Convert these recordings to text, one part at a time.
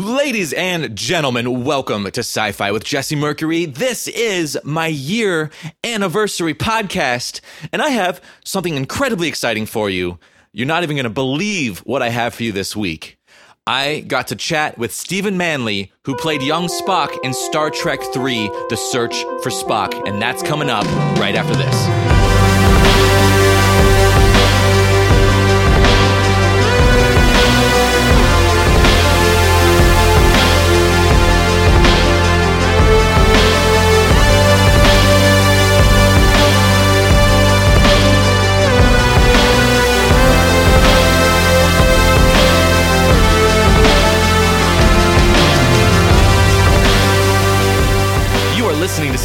Ladies and gentlemen, welcome to Sci Fi with Jesse Mercury. This is my year anniversary podcast, and I have something incredibly exciting for you. You're not even going to believe what I have for you this week. I got to chat with Stephen Manley, who played young Spock in Star Trek III The Search for Spock, and that's coming up right after this.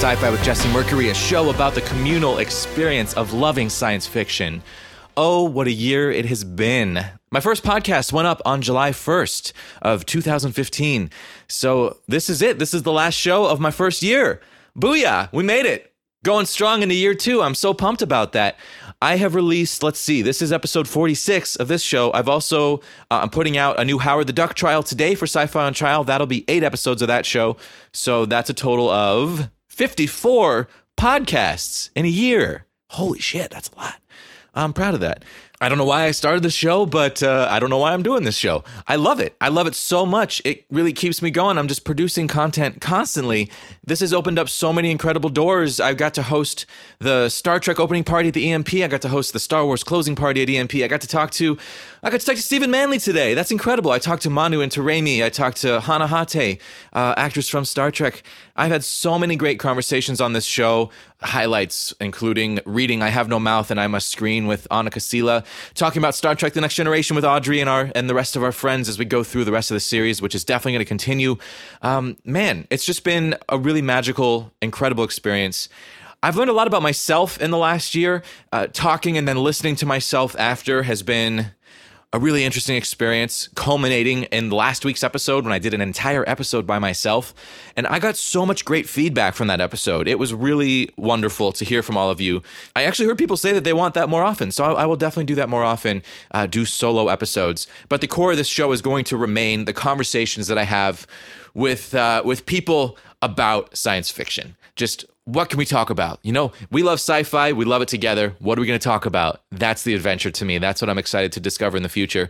Sci Fi with Jesse Mercury, a show about the communal experience of loving science fiction. Oh, what a year it has been. My first podcast went up on July 1st of 2015. So this is it. This is the last show of my first year. Booyah, we made it. Going strong in the year two. I'm so pumped about that. I have released, let's see, this is episode 46 of this show. I've also, uh, I'm putting out a new Howard the Duck trial today for Sci Fi on Trial. That'll be eight episodes of that show. So that's a total of 54 podcasts in a year. Holy shit, that's a lot. I'm proud of that. I don't know why I started this show, but uh, I don't know why I'm doing this show. I love it. I love it so much. It really keeps me going. I'm just producing content constantly. This has opened up so many incredible doors. I've got to host the Star Trek opening party at the EMP. I got to host the Star Wars closing party at EMP. I got to talk to I got to talk to Stephen Manley today. That's incredible. I talked to Manu Intiraymi. I talked to Hana Hatae, uh, actress from Star Trek. I've had so many great conversations on this show. Highlights including reading I Have No Mouth and I Must Scream with Annika Sila, talking about Star Trek The Next Generation with Audrey and our and the rest of our friends as we go through the rest of the series, which is definitely going to continue. Um, man, it's just been a really magical, incredible experience. I've learned a lot about myself in the last year. Uh, talking and then listening to myself after has been a really interesting experience, culminating in last week's episode when I did an entire episode by myself. And I got so much great feedback from that episode. It was really wonderful to hear from all of you. I actually heard people say that they want that more often. So I, I will definitely do that more often, uh, do solo episodes. But the core of this show is going to remain the conversations that I have with, uh, with people about science fiction. Just what can we talk about? You know, we love sci fi, we love it together. What are we going to talk about? That's the adventure to me. That's what I'm excited to discover in the future.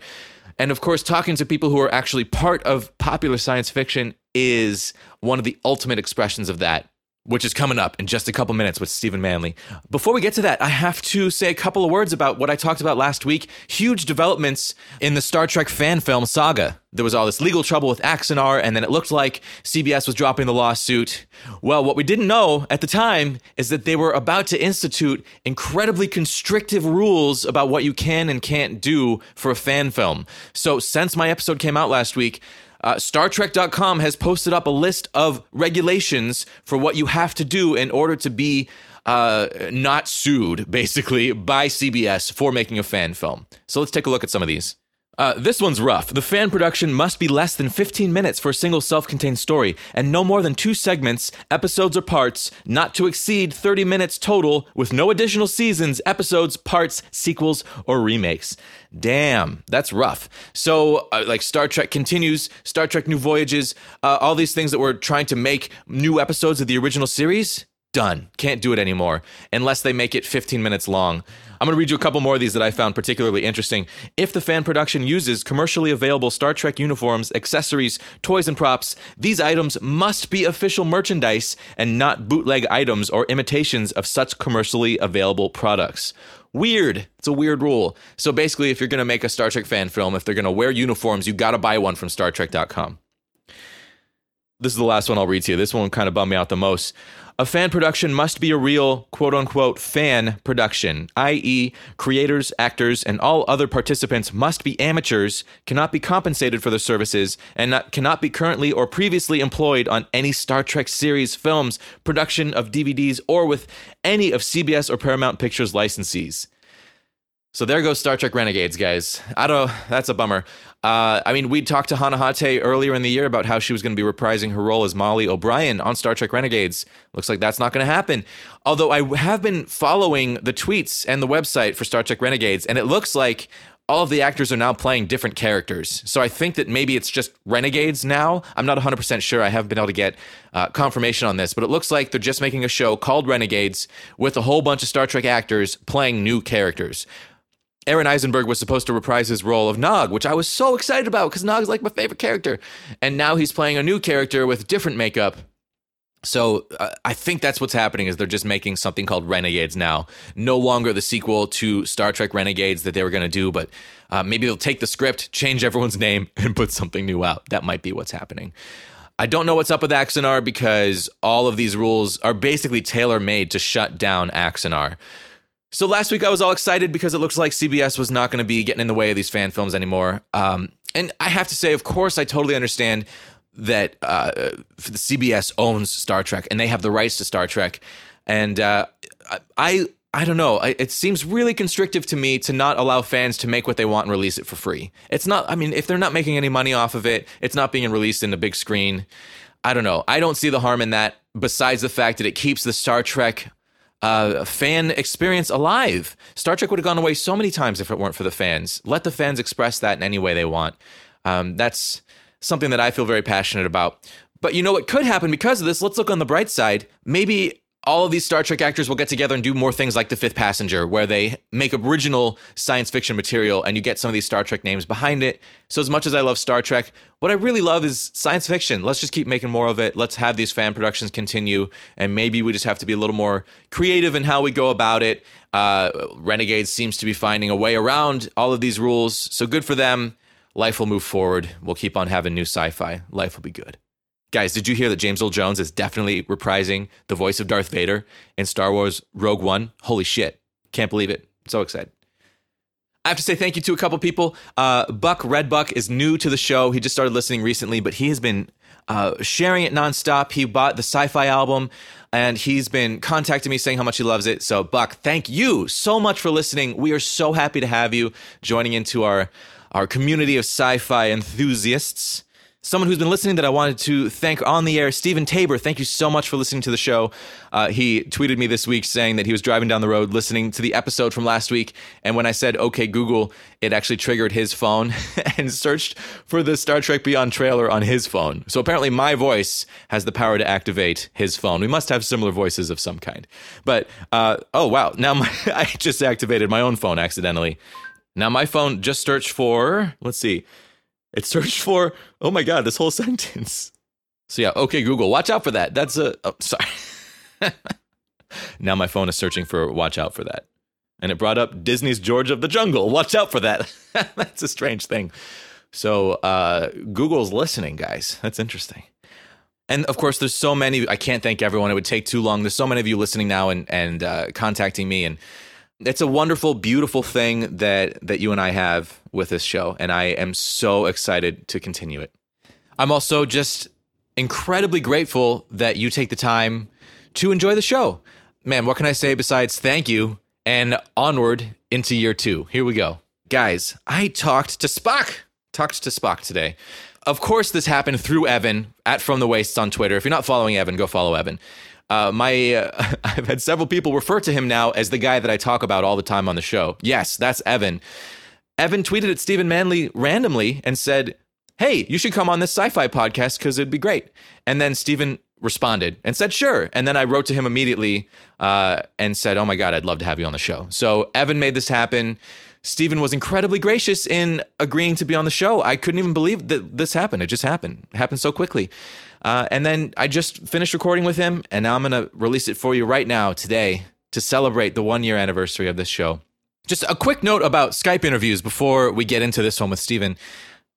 And of course, talking to people who are actually part of popular science fiction is one of the ultimate expressions of that which is coming up in just a couple minutes with Stephen Manley. Before we get to that, I have to say a couple of words about what I talked about last week. Huge developments in the Star Trek fan film saga. There was all this legal trouble with Axanar, and then it looked like CBS was dropping the lawsuit. Well, what we didn't know at the time is that they were about to institute incredibly constrictive rules about what you can and can't do for a fan film. So, since my episode came out last week, uh, StarTrek.com has posted up a list of regulations for what you have to do in order to be uh, not sued, basically, by CBS for making a fan film. So let's take a look at some of these. Uh, this one's rough. The fan production must be less than 15 minutes for a single self contained story, and no more than two segments, episodes, or parts, not to exceed 30 minutes total, with no additional seasons, episodes, parts, sequels, or remakes. Damn, that's rough. So, uh, like Star Trek continues, Star Trek New Voyages, uh, all these things that were trying to make new episodes of the original series, done. Can't do it anymore unless they make it 15 minutes long. I'm going to read you a couple more of these that I found particularly interesting. If the fan production uses commercially available Star Trek uniforms, accessories, toys, and props, these items must be official merchandise and not bootleg items or imitations of such commercially available products. Weird. It's a weird rule. So basically, if you're going to make a Star Trek fan film, if they're going to wear uniforms, you got to buy one from StarTrek.com. This is the last one I'll read to you. This one kind of bummed me out the most. A fan production must be a real quote unquote fan production, i.e., creators, actors, and all other participants must be amateurs, cannot be compensated for their services, and not, cannot be currently or previously employed on any Star Trek series, films, production of DVDs, or with any of CBS or Paramount Pictures licensees. So there goes Star Trek Renegades, guys. I don't. That's a bummer. Uh, I mean, we talked to Hana Hatae earlier in the year about how she was going to be reprising her role as Molly O'Brien on Star Trek Renegades. Looks like that's not going to happen. Although I have been following the tweets and the website for Star Trek Renegades, and it looks like all of the actors are now playing different characters. So I think that maybe it's just Renegades now. I'm not 100% sure. I haven't been able to get uh, confirmation on this, but it looks like they're just making a show called Renegades with a whole bunch of Star Trek actors playing new characters. Aron Eisenberg was supposed to reprise his role of Nog, which I was so excited about because Nog's like my favorite character. And now he's playing a new character with different makeup so uh, I think that's what's happening is they're just making something called Renegades now. No longer the sequel to Star Trek Renegades that they were going to do, but uh, maybe they'll take the script, change everyone's name, and put something new out. That might be what's happening. I don't know what's up with Axanar because all of these rules are basically tailor made to shut down Axanar. So last week I was all excited because it looks like CBS was not going to be getting in the way of these fan films anymore. Um, and I have to say, of course, I totally understand that uh, CBS owns Star Trek and they have the rights to Star Trek, and uh, I I don't know. It seems really constrictive to me to not allow fans to make what they want and release it for free. It's not. I mean, if they're not making any money off of it, it's not being released in the big screen. I don't know. I don't see the harm in that. Besides the fact that it keeps the Star Trek uh, fan experience alive. Star Trek would have gone away so many times if it weren't for the fans. Let the fans express that in any way they want. Um, that's something that I feel very passionate about. But you know what could happen because of this? Let's look on the bright side. Maybe all of these Star Trek actors will get together and do more things like The Fifth Passenger, where they make original science fiction material and you get some of these Star Trek names behind it. So, as much as I love Star Trek, what I really love is science fiction. Let's just keep making more of it. Let's have these fan productions continue. And maybe we just have to be a little more creative in how we go about it. Uh, Renegades seems to be finding a way around all of these rules. So, good for them life will move forward. We'll keep on having new sci fi. Life will be good. Guys, did you hear that James Earl Jones is definitely reprising the voice of Darth Vader in Star Wars Rogue One? Holy shit. Can't believe it. So excited. I have to say thank you to a couple people. Uh, Buck Redbuck is new to the show. He just started listening recently, but he has been uh, sharing it nonstop. He bought the sci fi album and he's been contacting me saying how much he loves it. So, Buck, thank you so much for listening. We are so happy to have you joining into our our community of sci fi enthusiasts. Someone who's been listening that I wanted to thank on the air, Stephen Tabor. Thank you so much for listening to the show. Uh, he tweeted me this week saying that he was driving down the road listening to the episode from last week. And when I said, okay, Google, it actually triggered his phone and searched for the Star Trek Beyond trailer on his phone. So apparently, my voice has the power to activate his phone. We must have similar voices of some kind. But, uh, oh, wow. Now my, I just activated my own phone accidentally. Now my phone just searched for, let's see, it searched for, oh my God, this whole sentence. So yeah, okay, Google, watch out for that. That's a, oh, sorry. now my phone is searching for watch out for that. And it brought up Disney's George of the Jungle. Watch out for that. That's a strange thing. So uh, Google's listening, guys. That's interesting. And of course, there's so many. I can't thank everyone. It would take too long. There's so many of you listening now and and uh, contacting me and it's a wonderful, beautiful thing that that you and I have with this show, and I am so excited to continue it. I'm also just incredibly grateful that you take the time to enjoy the show. Man, what can I say besides thank you and onward into year two? Here we go. Guys, I talked to Spock. Talked to Spock today. Of course, this happened through Evan at From the Wastes on Twitter. If you're not following Evan, go follow Evan. Uh, my uh, I've had several people refer to him now as the guy that I talk about all the time on the show. Yes, that's Evan. Evan tweeted at Stephen Manley randomly and said, "Hey, you should come on this sci-fi podcast because it'd be great." And then Stephen responded and said, "Sure." And then I wrote to him immediately uh, and said, "Oh my God, I'd love to have you on the show." So Evan made this happen. Stephen was incredibly gracious in agreeing to be on the show. I couldn't even believe that this happened. It just happened. It happened so quickly. Uh, and then I just finished recording with him, and now I'm going to release it for you right now, today, to celebrate the one year anniversary of this show. Just a quick note about Skype interviews before we get into this one with Steven.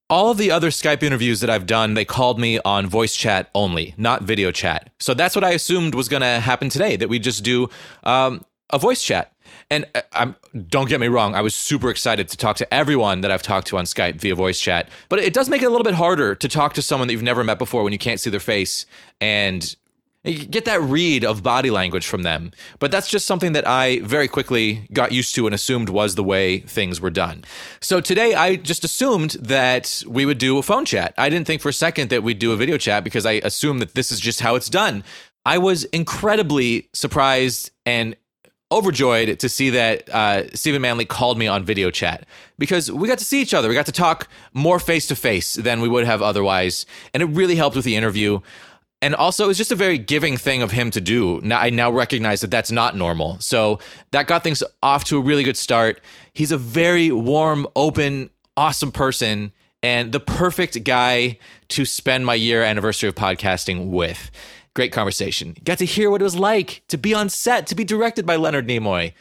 All of the other Skype interviews that I've done, they called me on voice chat only, not video chat. So that's what I assumed was going to happen today, that we just do um, a voice chat. And uh, I'm, don't get me wrong, I was super excited to talk to everyone that I've talked to on Skype via voice chat. But it does make it a little bit harder to talk to someone that you've never met before when you can't see their face and get that read of body language from them. But that's just something that I very quickly got used to and assumed was the way things were done. So today I just assumed that we would do a phone chat. I didn't think for a second that we'd do a video chat because I assumed that this is just how it's done. I was incredibly surprised and overjoyed to see that uh, Stephen Manley called me on video chat because we got to see each other. We got to talk more face to face than we would have otherwise. And it really helped with the interview. And also, it was just a very giving thing of him to do. Now, I now recognize that that's not normal. So that got things off to a really good start. He's a very warm, open, awesome person and the perfect guy to spend my year anniversary of podcasting with. Great conversation. Got to hear what it was like to be on set, to be directed by Leonard Nimoy.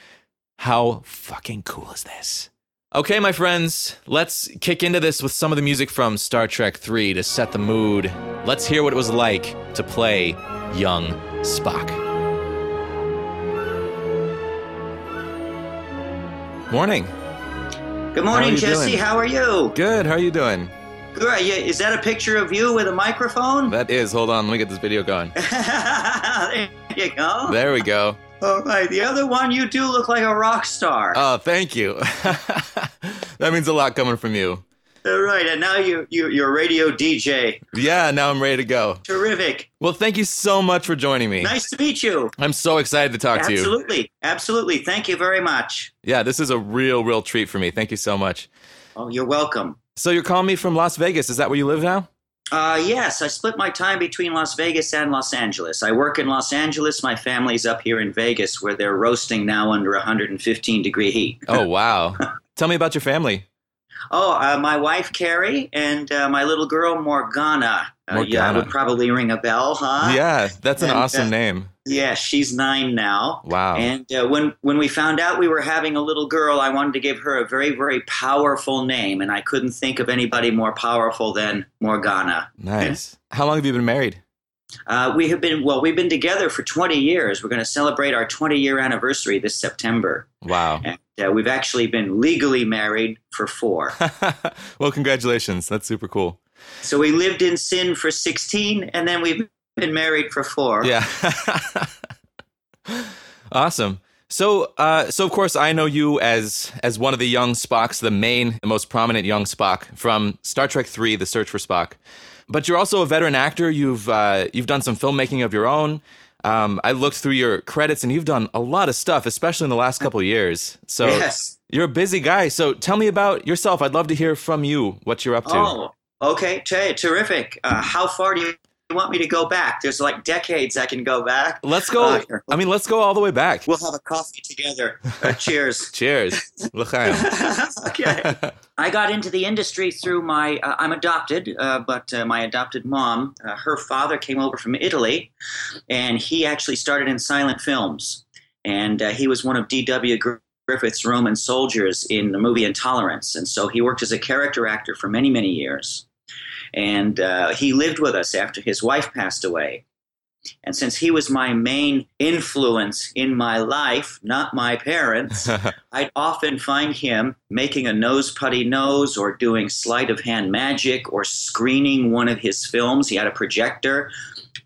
How fucking cool is this? Okay, my friends, let's kick into this with some of the music from Star Trek 3 to set the mood. Let's hear what it was like to play young Spock. Morning. Good morning, you Jesse. doing? How are you? Good. How are you doing? Good. Yeah, Is that a picture of you with a microphone? That is. Hold on. Let me get this video going. there you go. There we go. All right. The other one, you do look like a rock star. Oh, thank you. that means a lot coming from you. All right. And now you, you, you're a radio DJ. Yeah, now I'm ready to go. Terrific. Well, thank you so much for joining me. Nice to meet you. I'm so excited to talk to you. Absolutely. Absolutely. Thank you very much. Yeah, this is a real, real treat for me. Thank you so much. Oh, you're welcome. So you're calling me from Las Vegas. Is that where you live now? Uh, yes, I split my time between Las Vegas and Los Angeles. I work in Los Angeles. My family's up here in Vegas where they're roasting now under 115 degree heat. Oh, wow. Tell me about your family. Oh, uh, my wife Carrie and uh, my little girl Morgana. Uh, Yeah, Morgana. would probably ring a bell, huh? yeah, that's an and, awesome uh, name. Yeah, she's nine now. Wow. And uh, when when we found out we were having a little girl, I wanted to give her a very very powerful name, and I couldn't think of anybody more powerful than Morgana. Nice. How long have you been married? Uh, we have been well, we've been together for 20 years. We're going to celebrate our 20 year anniversary this September, Wow. and uh, we've actually been legally married for four. well, congratulations. That's super cool. So we lived in sin for 16, and then we've been married for four. Yeah. awesome. So, uh, so of course, I know you as as one of the young Spocks, the main, the most prominent young Spock from Star Trek Three: The Search for Spock. But you're also a veteran actor. You've uh, you've done some filmmaking of your own. Um, I looked through your credits, and you've done a lot of stuff, especially in the last couple of years. So Yes. you're a busy guy. So tell me about yourself. I'd love to hear from you what you're up to. Oh, okay. Ter- terrific. Uh, how far do you want me to go back? There's like decades I can go back. Let's go. Uh, I mean, let's go all the way back. We'll have a coffee together. Uh, cheers. Cheers. Okay. I got into the industry through my. Uh, I'm adopted, uh, but uh, my adopted mom, uh, her father came over from Italy, and he actually started in silent films, and uh, he was one of D.W. Gr- Griffith's Roman soldiers in the movie Intolerance, and so he worked as a character actor for many, many years, and uh, he lived with us after his wife passed away. And since he was my main influence in my life, not my parents, I'd often find him making a nose putty nose or doing sleight of hand magic or screening one of his films. He had a projector.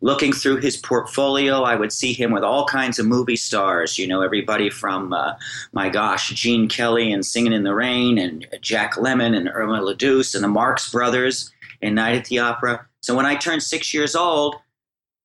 Looking through his portfolio, I would see him with all kinds of movie stars. You know, everybody from, uh, my gosh, Gene Kelly and Singing in the Rain, and Jack Lemmon and Irma la Douce and the Marx Brothers in Night at the Opera. So when I turned six years old,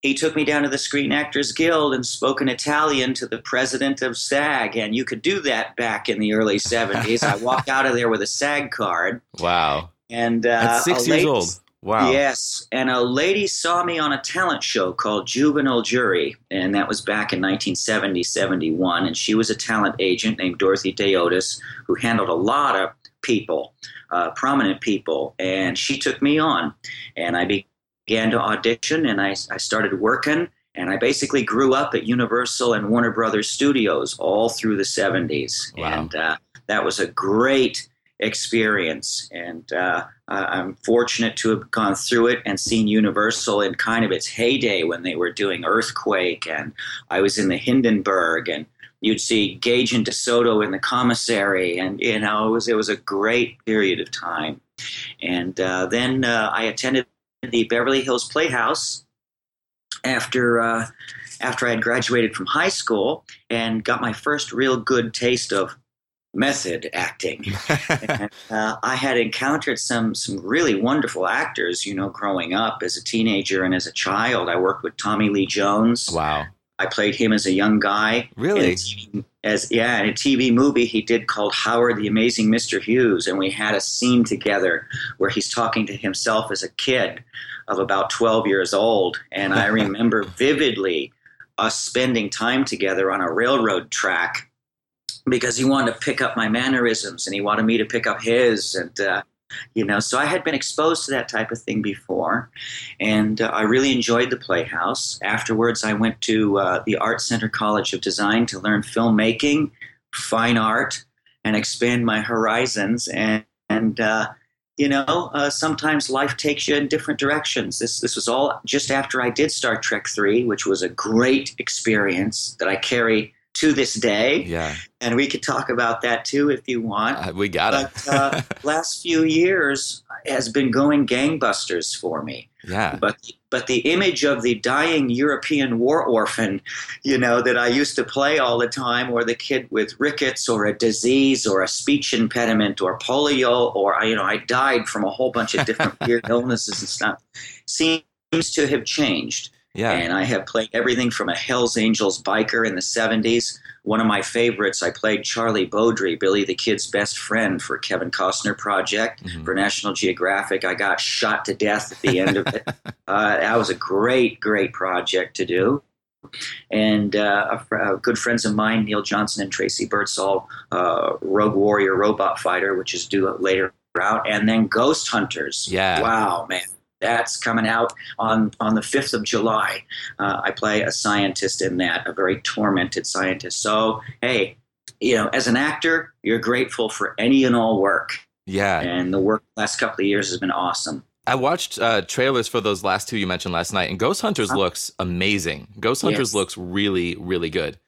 he took me down to the Screen Actors Guild and spoke in Italian to the president of SAG. And you could do that back in the early 70s. I walked out of there with a SAG card. wow. And uh, At six years lady- old. Wow. Yes. And a lady saw me on a talent show called Juvenile Jury. And that was back in 1970, 71. And she was a talent agent named Dorothy Deotis who handled a lot of people, uh, prominent people. And she took me on. And I began to audition and I, I started working. And I basically grew up at Universal and Warner Brothers Studios all through the 70s. Wow. And uh, that was a great experience. And uh, I'm fortunate to have gone through it and seen Universal in kind of its heyday when they were doing Earthquake. And I was in the Hindenburg and you'd see Gage and DeSoto in the commissary. And, you know, it was, it was a great period of time. And uh, then uh, I attended the Beverly Hills Playhouse after uh, after I had graduated from high school and got my first real good taste of method acting. and, uh, I had encountered some some really wonderful actors, you know, growing up as a teenager and as a child. I worked with Tommy Lee Jones, wow. I played him as a young guy. Really? TV, as yeah, in a TV movie he did called Howard the Amazing Mr. Hughes, and we had a scene together where he's talking to himself as a kid of about 12 years old, and I remember vividly us spending time together on a railroad track because he wanted to pick up my mannerisms and he wanted me to pick up his and uh, you know? So i had been exposed to that type of thing before and uh, i really enjoyed the playhouse. Afterwards i went to uh, the art center college of design to learn filmmaking fine art and expand my horizons and and uh, you know uh, sometimes life takes you in different directions. This this was all just after i did star trek 3 which was a great experience that i carry to this day. Yeah. And we could talk about that too if you want. Uh, we got it. But uh, last few years has been going gangbusters for me. Yeah. But but the image of the dying European war orphan, you know, that I used to play all the time, or the kid with rickets or a disease or a speech impediment or polio, or you know, I died from a whole bunch of different weird illnesses and stuff, seems to have changed. Yeah. And I have played everything from a Hells Angels biker in the 70s. One of my favorites, I played Charlie Bowdre, Billy the Kid's best friend for Kevin Costner Project Mhm. for National Geographic. I got shot to death at the end of it. Uh, that was a great, great project to do. And uh, a fr- uh, good friends of mine, Neil Johnson and Tracy Birdsall, uh, Rogue Warrior Robot Fighter, which is due later out, and then Ghost Hunters. Yeah. Wow, man. That's coming out on, on the 5th of July. Uh, I play a scientist in that, a very tormented scientist. So, hey, you know, as an actor, you're grateful for any and all work. Yeah. And the work the last couple of years has been awesome. I watched uh, trailers for those last two you mentioned last night, and Ghost Hunters looks amazing. Ghost Hunters Yes. looks really, really good.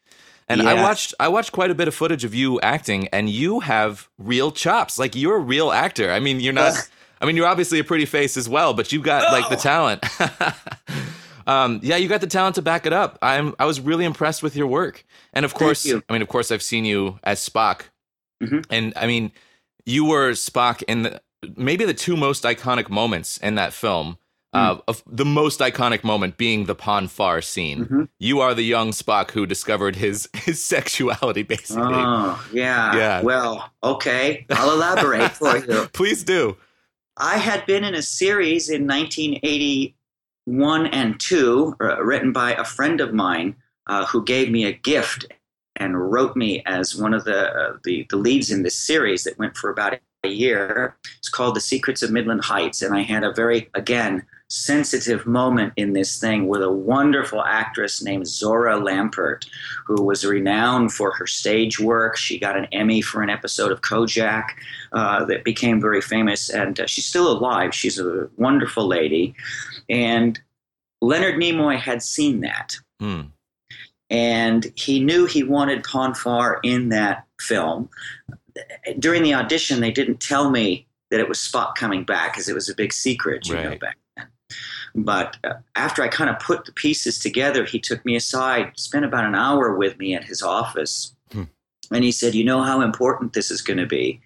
And Yeah. I watched I watched quite a bit of footage of you acting, and you have real chops. Like you're a real actor. I mean, you're not. I mean, you're obviously a pretty face as well, but you've got like the Oh. talent. um, yeah, you got the talent to back it up. I'm I was really impressed with your work, and of course. I mean, of course, I've seen you as Spock, Mhm. and I mean, you were Spock in the, maybe the two most iconic moments in that film. Uh, of the most iconic moment being the Pon farr scene. Mhm. You are the young Spock who discovered his his sexuality, basically. Oh, yeah. Yeah. Well, okay. I'll elaborate for you. Please do. I had been in a series in 1981 and 2, uh, written by a friend of mine uh, who gave me a gift and wrote me as one of the, uh, the, the leads in this series that went for about a year. It's called The Secrets of Midland Heights. And I had a very, again, sensitive moment in this thing with a wonderful actress named Zohra Lampert, who was renowned for her stage work. She got an Emmy for an episode of Kojak uh, that became very famous, and uh, she's still alive. She's a wonderful lady. And Leonard Nimoy had seen that, Hmm. and he knew he wanted Pon farr in that film. During the audition, they didn't tell me that it was Spock coming back because it was a big secret, you know, back then. But uh, after I kind of put the pieces together, he took me aside, spent about an hour with me at his office. Hmm. And he said, You know how important this is going to be.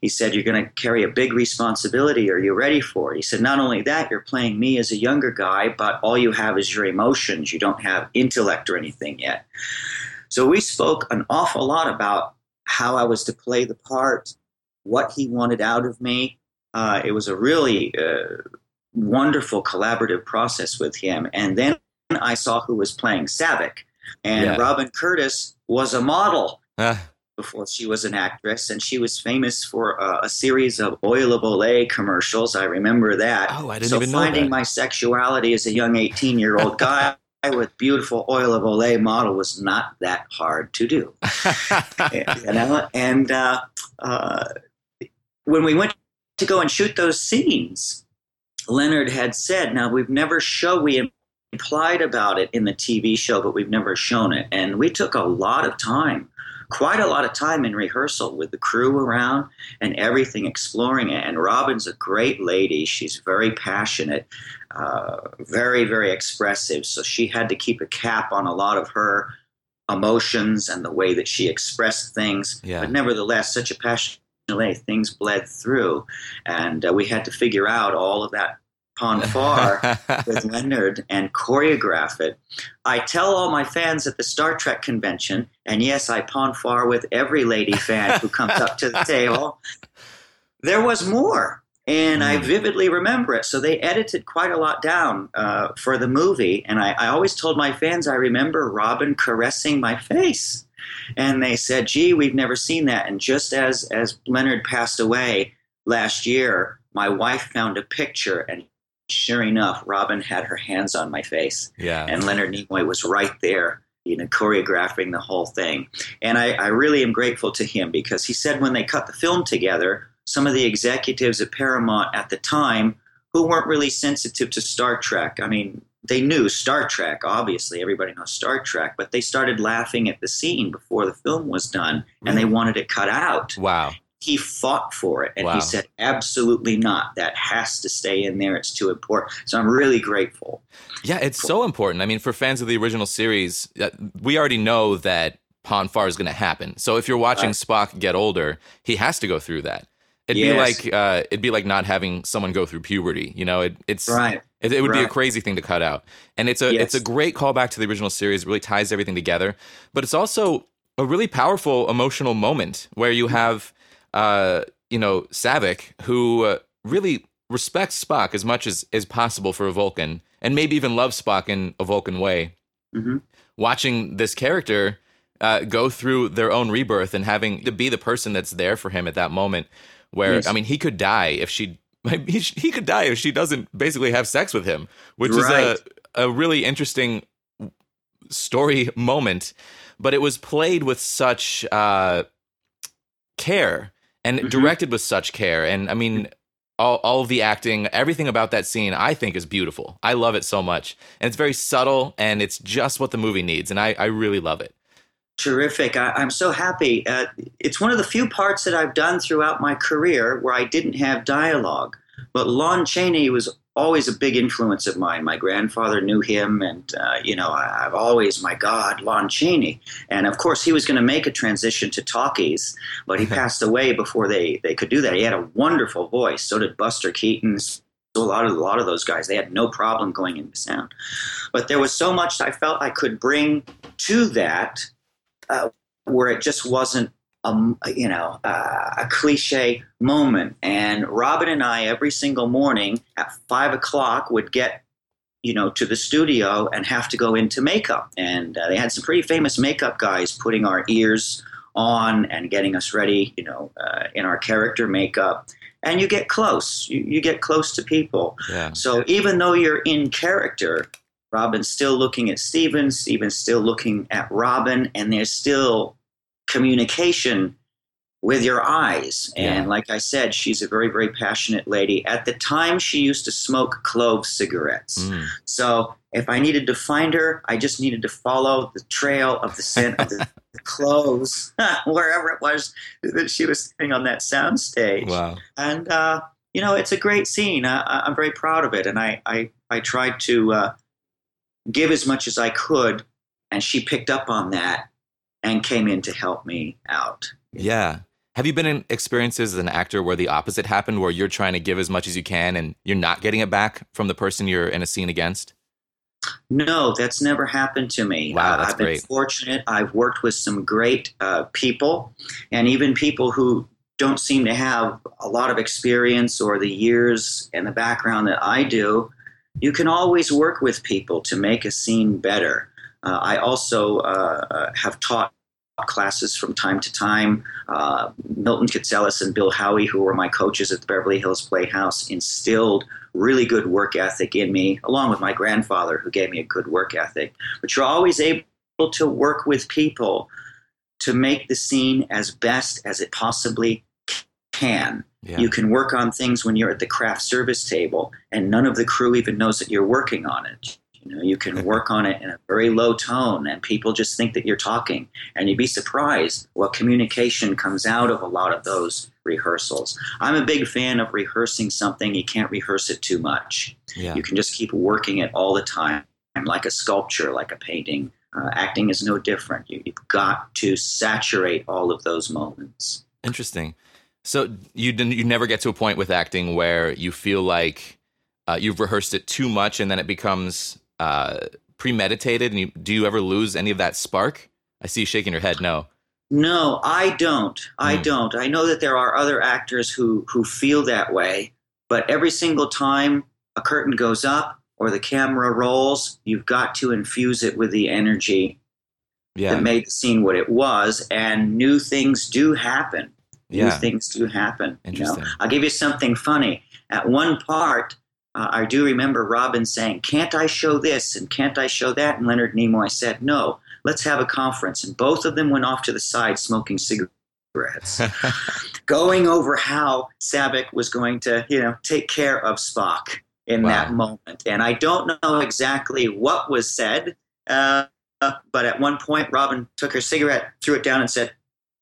He said, You're going to carry a big responsibility. Are you ready for it? He said, Not only that, you're playing me as a younger guy, but all you have is your emotions. You don't have intellect or anything yet. So we spoke an awful lot about how I was to play the part, what he wanted out of me. Uh, it was a really uh, wonderful collaborative process with him. And then I saw who was playing Saavik. And Yeah. Robin Curtis was a model Ah, before she was an actress, and she was famous for uh, a series of Oil of Olay commercials. I remember that. Oh, I didn't so even know So finding that. my sexuality as a young 18 year old guy with beautiful Oil of Olay model was not that hard to do. you know, and uh, uh, when we went to go and shoot those scenes, Leonard had said, "Now we've never show we implied about it in the TV show, but we've never shown it." And we took a lot of time, quite a lot of time in rehearsal with the crew around and everything, exploring it. And Robin's a great lady; she's very passionate, uh, very very expressive. So she had to keep a cap on a lot of her emotions and the way that she expressed things. Yeah. But nevertheless, such a passionate way, things bled through, and uh, we had to figure out all of that Pon farr with Leonard and choreograph it. I tell all my fans at the Star Trek convention, and yes, I Pon farr with every lady fan who comes up to the table. There was more, and. I vividly remember it. So they edited quite a lot down uh, for the movie, and I, I always told my fans I remember Robin caressing my face and they said, "Gee, we've never seen that." And just as as Leonard passed away last year, my wife found a picture, and sure enough, Robin had her hands on my face. Yeah. And Leonard Nimoy was right there, you know, choreographing the whole thing. And I, I really am grateful to him because he said when they cut the film together, some of the executives at Paramount at the time who weren't really sensitive to Star Trek. I mean, they knew Star Trek, obviously, everybody knows Star Trek, but they started laughing at the scene before the film was done and they mm. wanted it cut out. Wow. He fought for it and Wow. he said, absolutely not. That has to stay in there. It's too important. So I'm really grateful. Yeah, it's so important. I mean, for fans of the original series, uh, we already know that Pon farr is going to happen. So if you're watching Right. Spock get older, he has to go through that. It'd Yes. be like uh, it'd be like not having someone go through puberty. You know, it, it's Right. It, it would be a crazy thing to cut out, and it's a Yes. it's a great callback to the original series. It really ties everything together, but it's also a really powerful emotional moment where you have, uh, you know, Saavik who uh, really respects Spock as much as is possible for a Vulcan, and maybe even loves Spock in a Vulcan way. Mhm. Watching this character uh, go through their own rebirth and having to be the person that's there for him at that moment, where Yes. I mean, he could die if she. He, he could die if she doesn't basically have sex with him, which Right. is a, a really interesting story moment. But it was played with such uh, care and Mhm. directed with such care. And I mean, all, all of the acting, everything about that scene, I think is beautiful. I love it so much. And it's very subtle and it's just what the movie needs. And I, I really love it. Terrific. I, I'm so happy. Uh, it's one of the few parts that I've done throughout my career where I didn't have dialogue. But Lon Chaney was always a big influence of mine. My grandfather knew him, and, uh, you know, I've always, my God, Lon Chaney. And of course, he was going to make a transition to talkies, but he passed away before they, they could do that. He had a wonderful voice. So did Buster Keaton. So a lot of a lot of those guys, they had no problem going into sound. But there was so much I felt I could bring to that uh, where it just wasn't um, you know uh, a cliche moment. And Robin and I every single morning at five o'clock would get you know to the studio and have to go into makeup. And uh, they had some pretty famous makeup guys putting our ears on and getting us ready, you know, uh, in our character makeup. And you get close. You, you get close to people. Yeah. So even though you're in character, Robin's still looking at Steven, Steven's still looking at Robin, and there's still communication with your eyes. And Yeah. like I said, she's a very, very passionate lady. At the time, she used to smoke clove cigarettes. Mm. So if I needed to find her, I just needed to follow the trail of the scent of the, the cloves, wherever it was that she was sitting on that sound stage Wow. and uh, you know it's a great scene. I, I'm very proud of it, and I I, I tried to uh, give as much as I could, and she picked up on that and came in to help me out. Yeah. Have you been in experiences as an actor where the opposite happened, where you're trying to give as much as you can and you're not getting it back from the person you're in a scene against? No, that's never happened to me. Wow, Uh, that's I've been great. fortunate. I've worked with some great uh, people, and even people who don't seem to have a lot of experience or the years and the background that I do. You can always work with people to make a scene better. Uh, I also uh, uh, have taught classes from time to time. Uh, Milton Katselas and Bill Howie, who were my coaches at the Beverly Hills Playhouse, instilled really good work ethic in me, along with my grandfather, who gave me a good work ethic. But you're always able to work with people to make the scene as best as it possibly can. Yeah. You can work on things when you're at the craft service table, and none of the crew even knows that you're working on it. You know, you can work on it in a very low tone, and people just think that you're talking. And you'd be surprised what communication comes out of a lot of those rehearsals. I'm a big fan of rehearsing something. You can't rehearse it too much. yeah. You can just keep working it all the time, like a sculpture, like a painting. Uh, acting is no different. You, you've got to saturate all of those moments. Interesting. So you you never get to a point with acting where you feel like uh, you've rehearsed it too much and then it becomes uh, premeditated? And you, do you ever lose any of that spark? I see you shaking your head. No. No, I don't. I Hmm. don't. I know that there are other actors who who feel that way, but every single time a curtain goes up or the camera rolls, you've got to infuse it with the energy Yeah. that made the scene what it was, and new things do happen. New Yeah. things do happen. you know? Interesting. I'll give you something funny. At one part, uh, I do remember Robin saying, "Can't I show this and can't I show that?" And Leonard Nimoy said, "No, let's have a conference." And both of them went off to the side smoking cigarettes, going over how Saavik was going to, you know, take care of Spock in Wow. that moment. And I don't know exactly what was said, uh, but at one point, Robin took her cigarette, threw it down, and said,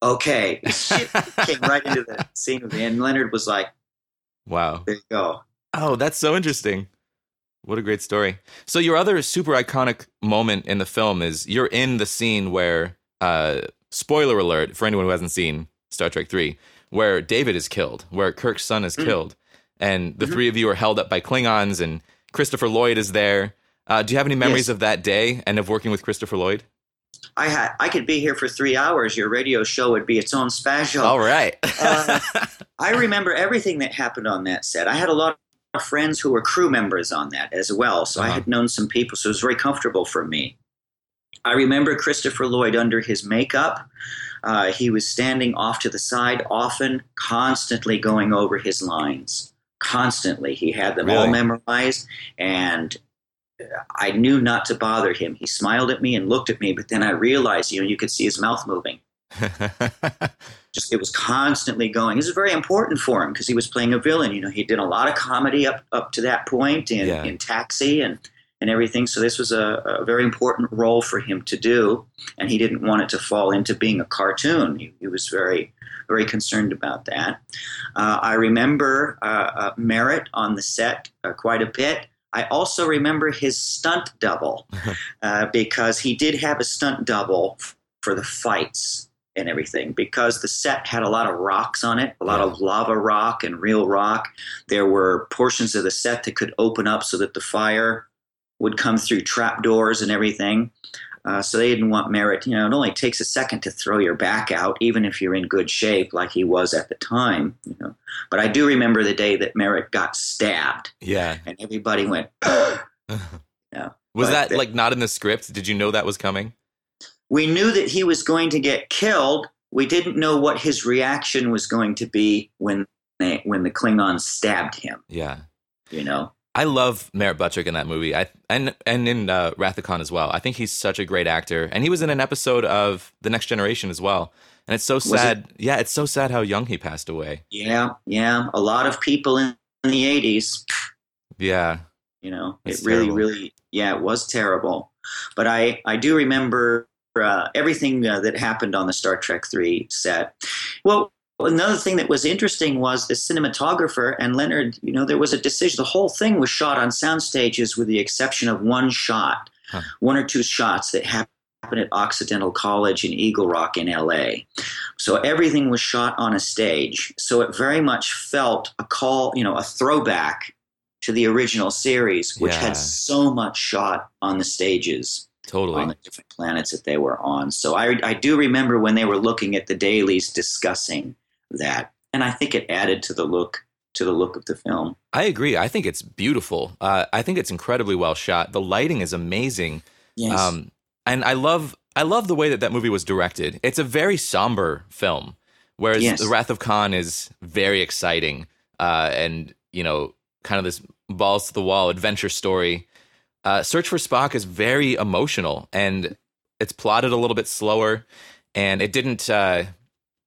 "Okay." Came right into the scene with me, and Leonard was like, wow. "There you go." Oh, that's so interesting. What a great story. So your other super iconic moment in the film is you're in the scene where uh spoiler alert for anyone who hasn't seen Star Trek 3 where David is killed, where Kirk's son is Mm. killed and the Mhm. three of you are held up by Klingons and Christopher Lloyd is there. Uh, do you have any memories Yes. of that day and of working with Christopher Lloyd? I had I could be here for three hours. Your radio show would be its own special. All right. Uh, I remember everything that happened on that set. I had a lot of friends who were crew members on that as well, so I Uh-huh. had known some people, so it was very comfortable for me. I remember Christopher Lloyd under his makeup. Uh, he was standing off to the side, often, constantly going over his lines. Constantly, he had them all memorized, and I knew not to bother him. He smiled at me and looked at me, but then I realized, you know, you could see his mouth moving just it was constantly going. This is very important for him because he was playing a villain. You know, he did a lot of comedy up up to that point in, Yeah. in Taxi and and everything. So this was a, a very important role for him to do, and he didn't want it to fall into being a cartoon. He, he was very very concerned about that. Uh, I remember uh, uh, Merritt on the set uh, quite a bit. I also remember his stunt double uh, because he did have a stunt double for the fights and everything because the set had a lot of rocks on it, a lot Yeah. of lava rock and real rock. There were portions of the set that could open up so that the fire would come through trapdoors and everything. Uh, so they didn't want Merritt. You know, it only takes a second to throw your back out, even if you're in good shape, like he was at the time. You know, but I do remember the day that Merritt got stabbed, yeah. and everybody went. Yeah. Was But that the- like not in the script? Did you know that was coming? We knew that he was going to get killed. We didn't know what his reaction was going to be when they, when the Klingons stabbed him. Yeah. You know, I love Merritt Buttrick in that movie. I and and in uh, Khan as well. I think he's such a great actor, and he was in an episode of The Next Generation as well. And it's so sad. Yeah, it's so sad how young he passed away. yeah, yeah. A lot of people in, in the '80s. Yeah, You know, That's it really, terrible. really, yeah, it was terrible. But I, I do remember uh, everything uh, that happened on the Star Trek three set. Well, another thing that was interesting was the cinematographer and Leonard. You know, there was a decision. The whole thing was shot on sound stages, with the exception of one shot, Huh. one or two shots that happened at Occidental College in Eagle Rock in L.A. So everything was shot on a stage. So it very much felt a call, you know, a throwback to the original series, which Yeah. had so much shot on the stages totally. on the different planets that they were on. So I, I do remember when they were looking at the dailies discussing that, and I think it added to the look to the look of the film. I agree. I think it's beautiful. Uh, I think it's incredibly well shot. The lighting is amazing. Yes. Um, and I love I love the way that that movie was directed. It's a very somber film, whereas Yes. The Wrath of Khan is very exciting uh, and you know kind of this balls to the wall adventure story. Uh, Search for Spock is very emotional and it's plotted a little bit slower, and it didn't uh,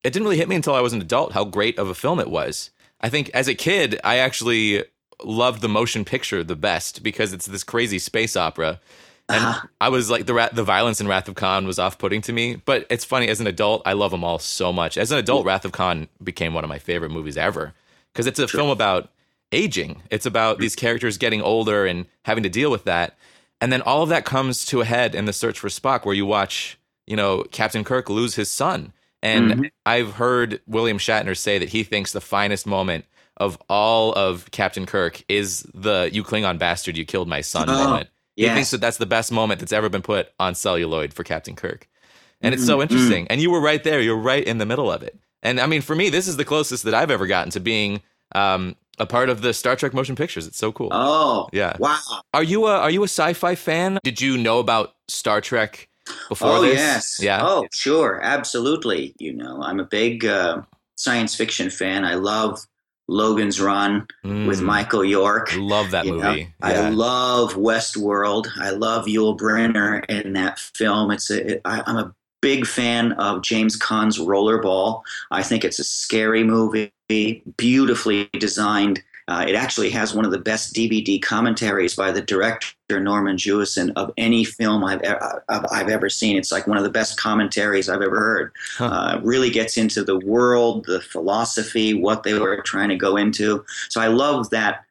it didn't really hit me until I was an adult how great of a film it was. I think as a kid, I actually loved the motion picture the best because it's this crazy space opera. And Uh-huh. I was like the the violence in Wrath of Khan was off putting to me, but it's funny as an adult I love them all so much. As an adult, Wrath of Khan became one of my favorite movies ever because it's a film about aging. It's about these characters getting older and having to deal with that, and then all of that comes to a head in the Search for Spock, where you watch you know Captain Kirk lose his son, and Mhm. I've heard William Shatner say that he thinks the finest moment of all of Captain Kirk is the "You Klingon bastard, you killed my son" Oh, moment. He thinks that that's the best moment that's ever been put on celluloid for Captain Kirk, and it's Mm-hmm, so interesting. And you were right there; you're right in the middle of it. And I mean, for me, this is the closest that I've ever gotten to being um, a part of the Star Trek motion pictures. It's so cool. Oh, Yeah. Wow. Are you a Are you a sci-fi fan? Did you know about Star Trek before oh this? yes. Yeah. Oh sure, absolutely. You know, I'm a big uh, science fiction fan. I love Logan's Run with Mm, Michael York. I love that You movie. I love Westworld. I love Yul Brynner in that film. It's a, it, I, I'm a big fan of James Caan's Rollerball. I think it's a scary movie, beautifully designed. Uh, it actually has one of the best DVD commentaries by the director Norman Jewison of any film I've, e- I've I've ever seen. It's like one of the best commentaries I've ever heard. Huh. Uh, really gets into the world, the philosophy, what they were trying to go into. So I love that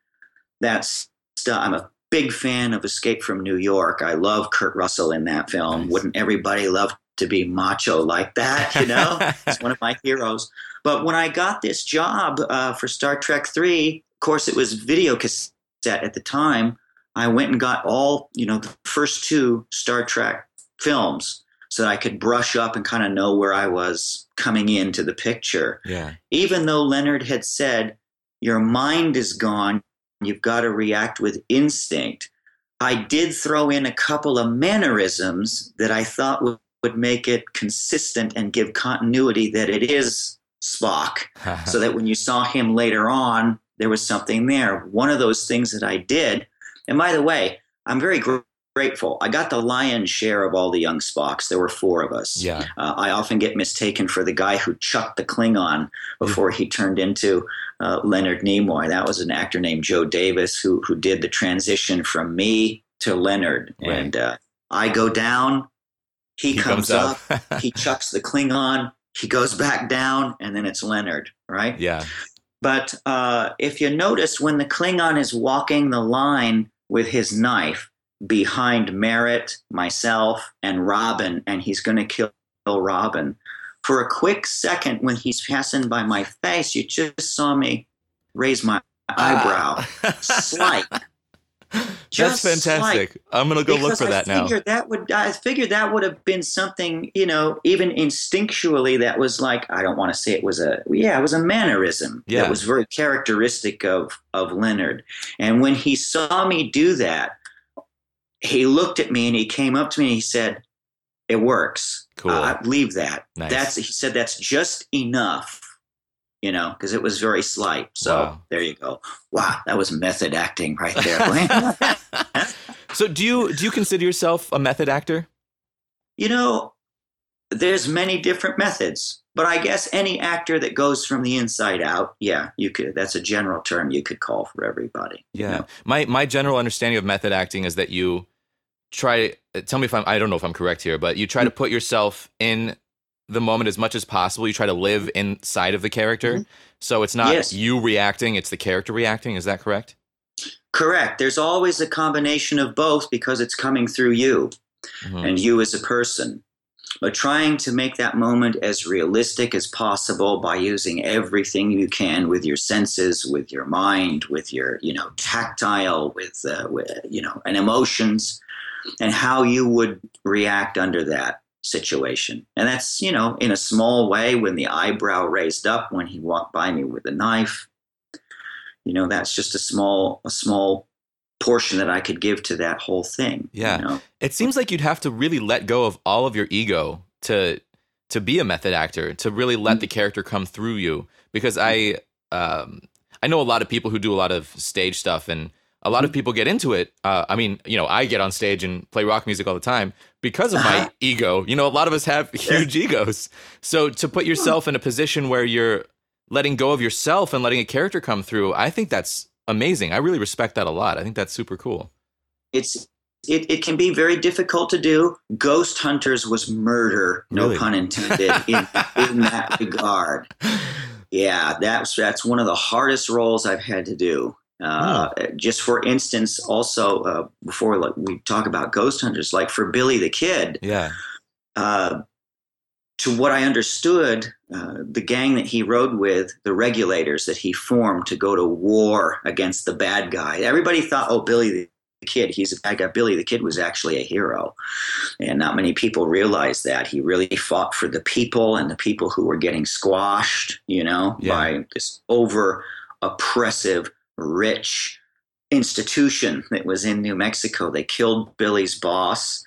that stuff. I'm a big fan of Escape from New York. I love Kurt Russell in that film. Nice. Wouldn't everybody love to be macho like that? You know, it's one of my heroes. But when I got this job uh, for Star Trek Three, of course, it was video cassette at the time. I went and got all you know the first two Star Trek films so that I could brush up and kind of know where I was coming into the picture yeah. even though Leonard had said, Your mind is gone, you've got to react with instinct, I did throw in a couple of mannerisms that I thought would, would make it consistent and give continuity that it is Spock, so that when you saw him later on, there was something there. One of those things that I did, and by the way, I'm very gr- grateful. I got the lion's share of all the young Spocks. There were four of us. yeah. Uh, I often get mistaken for the guy who chucked the Klingon before he turned into uh, Leonard Nimoy. That was an actor named Joe Davis who who did the transition from me to Leonard. Right. And uh, I go down, he, He comes, comes up, up. he chucks the Klingon, he goes back down, and then it's Leonard, right? yeah. But uh, if you notice, when the Klingon is walking the line with his knife behind Merritt, myself, and Robin, and he's going to kill Robin, for a quick second when he's passing by my face, you just saw me raise my eyebrow. Slight. That's Just fantastic. I'm gonna go look for I that now. that would I figured that would have been something, you know, even instinctually that was like I don't want to say it was a yeah, it was a mannerism Yeah. that was very characteristic of of Leonard. And when he saw me do that, he looked at me and he came up to me and he said, "It works. Cool. Uh, leave that. Nice. That's he said that's just enough." You know, because it was very slight. So Wow. there you go. Wow, that was method acting right there. so do you do you consider yourself a method actor? You know, there's many different methods, but I guess any actor that goes from the inside out, yeah, you could. That's a general term you could call for everybody. you Yeah. know? My my general understanding of method acting is that you try tell me if I'm I don't know if I'm correct here, but you try to hmm. put yourself in the moment as much as possible. You try to live inside of the character. So it's not Yes. you reacting, it's the character reacting. Is that correct? Correct. There's always a combination of both because it's coming through you Mhm. and you as a person. But trying to make that moment as realistic as possible by using everything you can with your senses, with your mind, with your, you know, tactile, with, uh, with you know, and emotions, and how you would react under that situation. And that's, you know, in a small way when the eyebrow raised up when he walked by me with a knife. You know, that's just a small, a small portion that I could give to that whole thing. you Yeah. know? It seems like you'd have to really let go of all of your ego to to be a method actor, to really let the character come through you. Because I um, I know a lot of people who do a lot of stage stuff, and a lot of people get into it. Uh, I mean, you know, I get on stage and play rock music all the time because of my Uh-huh. ego. You know, a lot of us have huge egos. So to put yourself in a position where you're letting go of yourself and letting a character come through, I think that's amazing. I really respect that a lot. I think that's super cool. it's it, it can be very difficult to do. Ghost Hunters was murder, no pun intended, in, in that regard. Yeah, that's that's one of the hardest roles I've had to do. Uh, Just for instance, also uh, before like, we talk about Ghost Hunters, like for Billy the Kid, Yeah. uh, to what I understood, uh, the gang that he rode with, the regulators that he formed to go to war against the bad guy, everybody thought, oh, Billy the kid, he's a bad guy. Billy the kid was actually a hero. And not many people realized that. He really fought for the people and the people who were getting squashed, you know, yeah. by this over oppressive, rich institution that was in New Mexico. They killed Billy's boss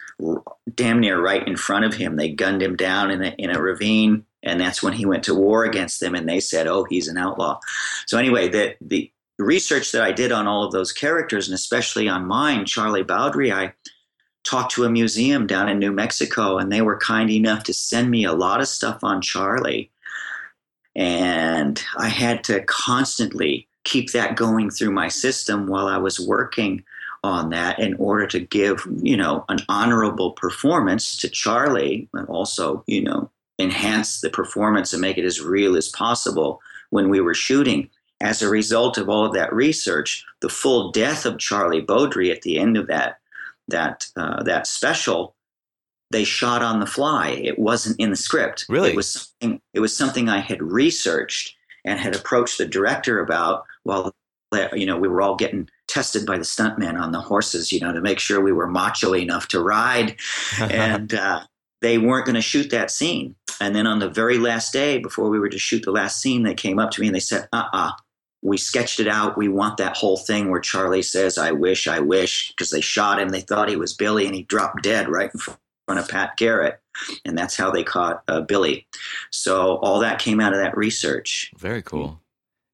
damn near right in front of him. They gunned him down in a, in a ravine, and that's when he went to war against them. And they said, "Oh, he's an outlaw." So anyway, the the research that I did on all of those characters, and especially on mine, Charlie Bowdre, I talked to a museum down in New Mexico, and they were kind enough to send me a lot of stuff on Charlie. And I had to constantly keep that going through my system while I was working on that in order to give, you know, an honorable performance to Charlie and also, you know, enhance the performance and make it as real as possible when we were shooting. As a result of all of that research, the full death of Charlie Bowdre at the end of that that uh, that special, they shot on the fly. It wasn't in the script. Really, it was something. It was something I had researched and had approached the director about while you know we were all getting tested by the stuntmen on the horses, you know, to make sure we were macho enough to ride. and uh, they weren't going to shoot that scene. And then on the very last day, before we were to shoot the last scene, they came up to me and they said, uh uh-uh, uh we sketched it out. We want that whole thing where Charlie says, I wish, I wish, because they shot him. They thought he was Billy and he dropped dead right in front of Pat Garrett. And that's how they caught uh, Billy. So all that came out of that research. Very cool.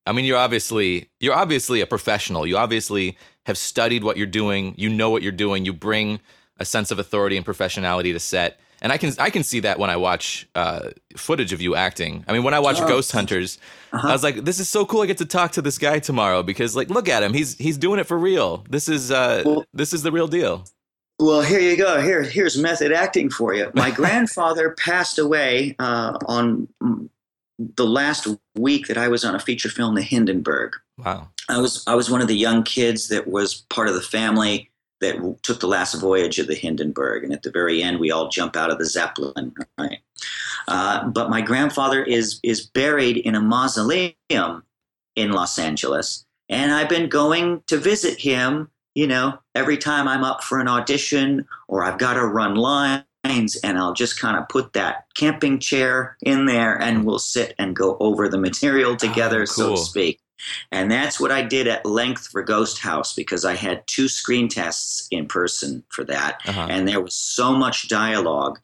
I mean, you're obviously you're obviously a professional. You obviously have studied what you're doing. You know what you're doing. You bring a sense of authority and professionality to set. And I can I can see that when I watch uh, footage of you acting. I mean, when I watch oh. Ghost Hunters, uh-huh. I was like, "This is so cool! I get to talk to this guy tomorrow because, like, look at him. He's he's doing it for real. This is uh, well, this is the real deal." Well, here you go. Here here's method acting for you. My grandfather passed away uh, on the last week that I was on a feature film, The Hindenburg. Wow. I was I was one of the young kids that was part of the family that took the last voyage of the Hindenburg, and at the very end, we all jump out of the Zeppelin. Right. Uh, but my grandfather is is buried in a mausoleum in Los Angeles, and I've been going to visit him. You know, every time I'm up for an audition or I've got to run lines, and I'll just kind of put that camping chair in there and we'll sit and go over the material ah, together, oh, cool. so to speak. And that's what I did at length for Ghost House because I had two screen tests in person for that. Uh-huh. And there was so much dialogue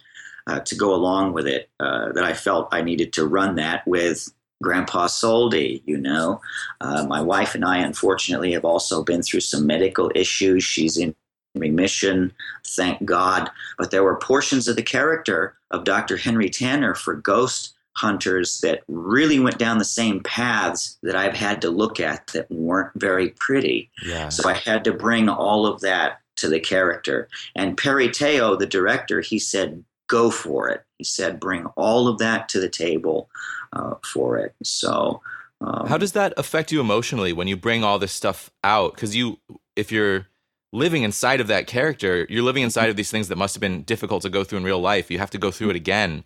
uh, to go along with it uh, that I felt I needed to run that with Grandpa Soldi, you know. Uh, my wife and I, unfortunately, have also been through some medical issues. She's in remission, thank God. But there were portions of the character of Dr. Henry Tanner for Ghost Hunters that really went down the same paths that I've had to look at that weren't very pretty. Yeah. So I had to bring all of that to the character. And Pearry Teo, the director, he said, go for it. He said, bring all of that to the table uh, for it. So. Um, How does that affect you emotionally when you bring all this stuff out? Because you, if you're living inside of that character, you're living inside of these things that must have been difficult to go through in real life. You have to go through it again.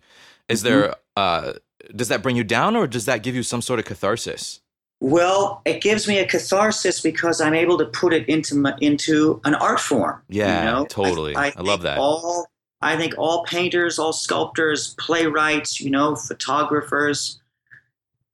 Is mm-hmm. there uh, does that bring you down or does that give you some sort of catharsis? Well, it gives me a catharsis because I'm able to put it into my, into an art form. Yeah, you know? totally. I, I, I love that. All I think all painters, all sculptors, playwrights, you know, photographers,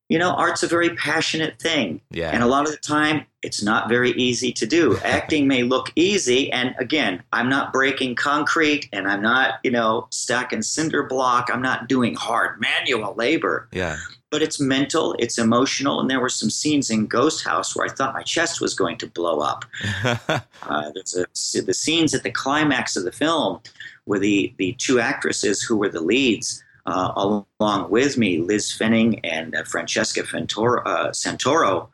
you know, art's a very passionate thing. Yeah. And a lot of the time, it's not very easy to do. Acting may look easy. And again, I'm not breaking concrete and I'm not, you know, stacking cinder block. I'm not doing hard manual labor. Yeah. But it's mental, it's emotional. And there were some scenes in Ghost House where I thought my chest was going to blow up. uh, there's a, the scenes at the climax of the film where the, the two actresses who were the leads uh, along with me, Liz Fenning and uh, Francesca uh, Santoro.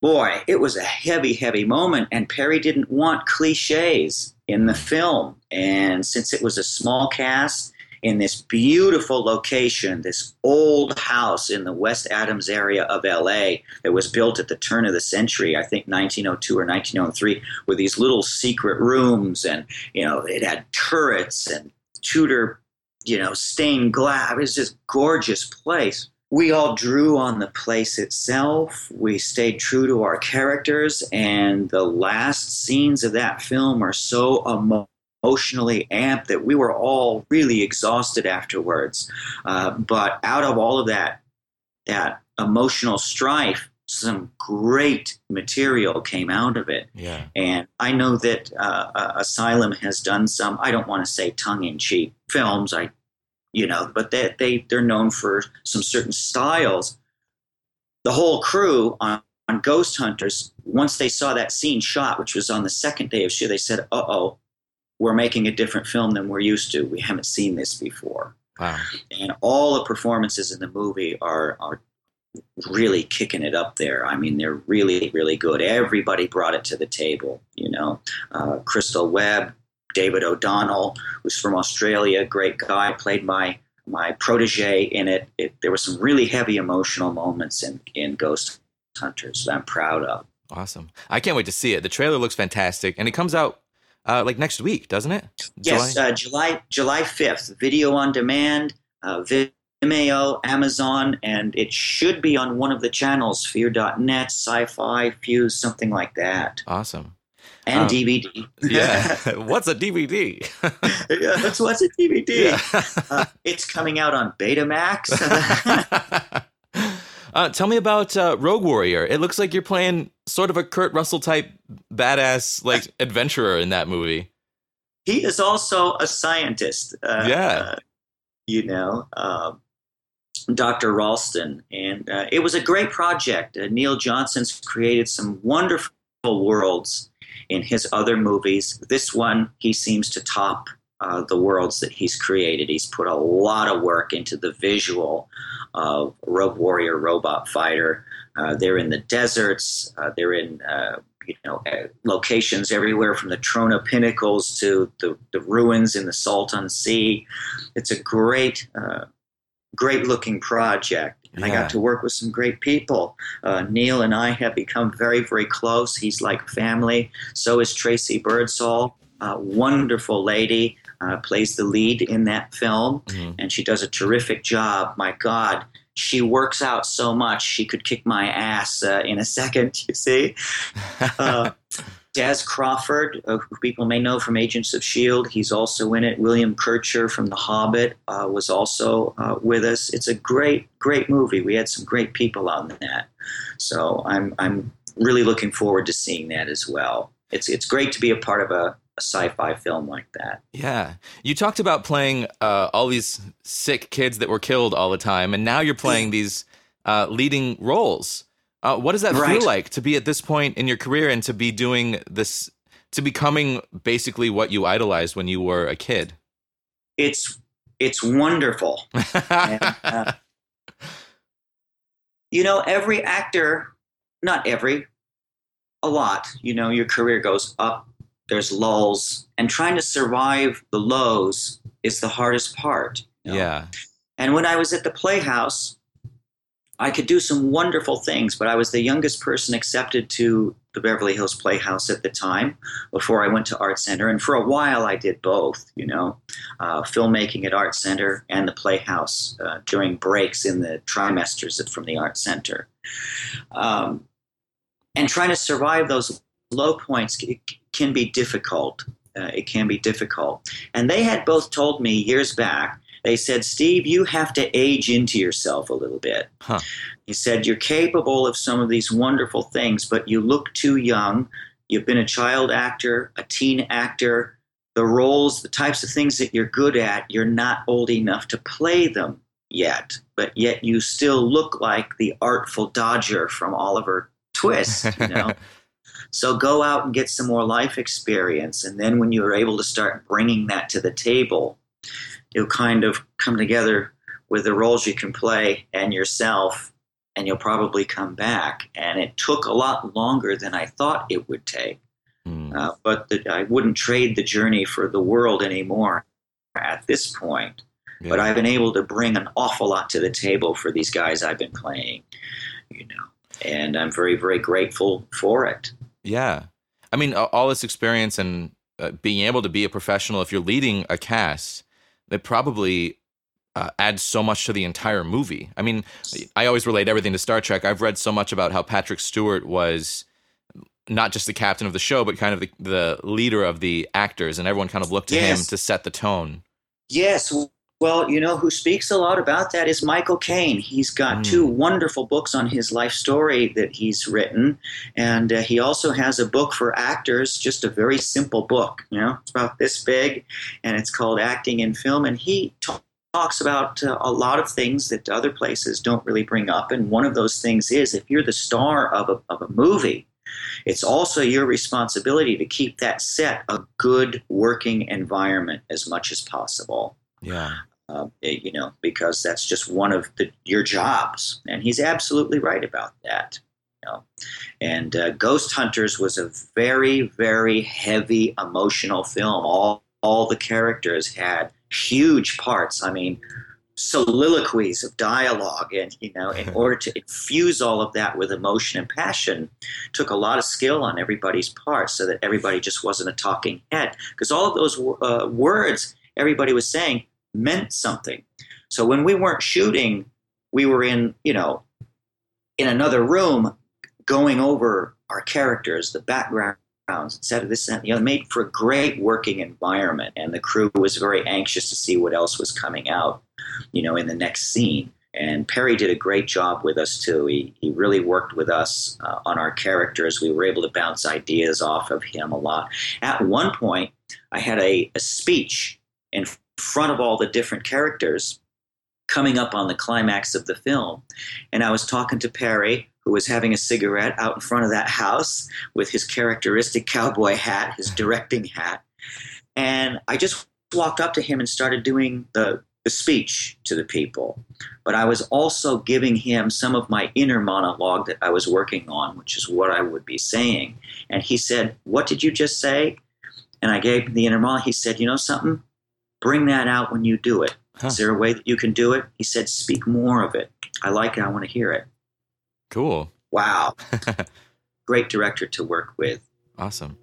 Boy, it was a heavy, heavy moment, and Pearry didn't want cliches in the film. And since it was a small cast in this beautiful location, this old house in the West Adams area of LA that was built at the turn of the century, I think 1902 or 1903, with these little secret rooms, and you know, it had turrets and Tudor you know, stained glass. It was just gorgeous place. We all drew on the place itself. We stayed true to our characters, and the last scenes of that film are so emotionally amped that we were all really exhausted afterwards. Uh, but out of all of that, that emotional strife, some great material came out of it. Yeah. And I know that uh, uh, Asylum has done some. I don't want to say tongue-in-cheek films. I, you know, but they they they're known for some certain styles. The whole crew on, on Ghost Hunters, once they saw that scene shot, which was on the second day of shoot, they said, "Uh oh, we're making a different film than we're used to. We haven't seen this before." Wow. And all the performances in the movie are are really kicking it up there. I mean, they're really, really good. Everybody brought it to the table. You know, uh, Crystal Webb, David O'Donnell, who's from Australia, great guy, played my my protege in it. it there were some really heavy emotional moments in in Ghost Hunters that I'm proud of. Awesome! I can't wait to see it. The trailer looks fantastic, and it comes out uh, like next week, doesn't it? Yes, July uh, July July fifth. Video on demand. Uh, Vimeo, Amazon, and it should be on one of the channels, Fear.net, Sci-Fi, Fuse, something like that. Awesome. And um, DVD. yeah. what's a DVD? yeah, that's what's a DVD. Yeah. uh, it's coming out on Betamax. Uh, tell me about uh, Rogue Warrior. It looks like you're playing sort of a Kurt Russell type badass like adventurer in that movie. He is also a scientist. Uh, yeah. Uh, you know, um, Dr. Ralston. And uh, it was a great project. Uh, Neil Johnson's created some wonderful worlds in his other movies. This one, he seems to top uh, the worlds that he's created. He's put a lot of work into the visual of Rogue Warrior Robot Fighter. Uh, they're in the deserts. Uh, they're in uh, you know locations everywhere from the Trona pinnacles to the, the ruins in the Salton Sea. It's a great great looking project. And yeah. I got to work with some great people. Uh, Neil and I have become very, very close. He's like family. So is Tracey Birdsall, a wonderful lady, uh, plays the lead in that film, mm-hmm. and she does a terrific job. My God, she works out so much. She could kick my ass uh, in a second. You see. Uh, Daz Crawford, uh, who people may know from Agents of S.H.I.E.L.D., he's also in it. William Kircher from The Hobbit uh, was also uh, with us. It's a great, great movie. We had some great people on that. So I'm, I'm really looking forward to seeing that as well. It's, it's great to be a part of a, a sci-fi film like that. Yeah, you talked about playing uh, all these sick kids that were killed all the time, and now you're playing these uh, leading roles. Uh, what does that right. feel like to be at this point in your career and to be doing this, to becoming basically what you idolized when you were a kid? It's it's wonderful. and, uh, you know, every actor, not every, a lot. You know, your career goes up. There's lulls, and trying to survive the lows is the hardest part. You know? Yeah. And when I was at the Playhouse, I could do some wonderful things, but I was the youngest person accepted to the Beverly Hills Playhouse at the time before I went to Art Center. And for a while, I did both, you know, uh, filmmaking at Art Center and the Playhouse uh, during breaks in the trimesters from the Art Center. Um, and trying to survive those low points can be difficult. Uh, it can be difficult. And they had both told me years back they said, Steve, you have to age into yourself a little bit. Huh. He said, You're capable of some of these wonderful things, but you look too young. You've been a child actor, a teen actor. The roles, the types of things that you're good at, you're not old enough to play them yet. But yet you still look like the artful Dodger from Oliver Twist, you know? So go out and get some more life experience. And then when you're able to start bringing that to the table, you'll kind of come together with the roles you can play and yourself, and you'll probably come back. And it took a lot longer than I thought it would take. Mm. Uh, but the, I wouldn't trade the journey for the world anymore at this point. Yeah. But I've been able to bring an awful lot to the table for these guys I've been playing, you know, and I'm very, very grateful for it. Yeah. I mean, all this experience and uh, being able to be a professional, if you're leading a cast, it probably uh, adds so much to the entire movie. I mean, I always relate everything to Star Trek. I've read so much about how Patrick Stewart was not just the captain of the show, but kind of the, the leader of the actors, and everyone kind of looked to yes. him to set the tone. Yes. Well, you know, who speaks a lot about that is Michael Caine. He's got mm. two wonderful books on his life story that he's written. And uh, he also has a book for actors, just a very simple book. You know, it's about this big, and it's called Acting in Film. And he talks about uh, a lot of things that other places don't really bring up. And one of those things is if you're the star of a, of a movie, it's also your responsibility to keep that set a good working environment as much as possible. Yeah. Uh, you know, because that's just one of the, your jobs. And he's absolutely right about that. You know? And uh, Ghost Hunters was a very, very heavy emotional film. All, all the characters had huge parts. I mean, soliloquies of dialogue and you know in order to infuse all of that with emotion and passion took a lot of skill on everybody's part so that everybody just wasn't a talking head because all of those uh, words everybody was saying meant something. So when we weren't shooting we were in you know in another room going over our characters the backgrounds, of this and the other made for a great working environment. And the crew was very anxious to see what else was coming out you know in the next scene. And Pearry did a great job with us too. He, he really worked with us uh, on our characters. We were able to bounce ideas off of him a lot. At one point i had a, a speech in front of all the different characters coming up on the climax of the film and i was talking to Pearry who was having a cigarette out in front of that house with his characteristic cowboy hat, his directing hat. And I just walked up to him and started doing the, the speech to the people. But I was also giving him some of my inner monologue that I was working on, which is what I would be saying. And he said, What did you just say? And I gave him the inner monologue. He said, You know something? Bring that out when you do it. Huh. Is there a way that you can do it? He said, Speak more of it. I like it. I want to hear it. Cool. Wow. Great director to work with. Awesome.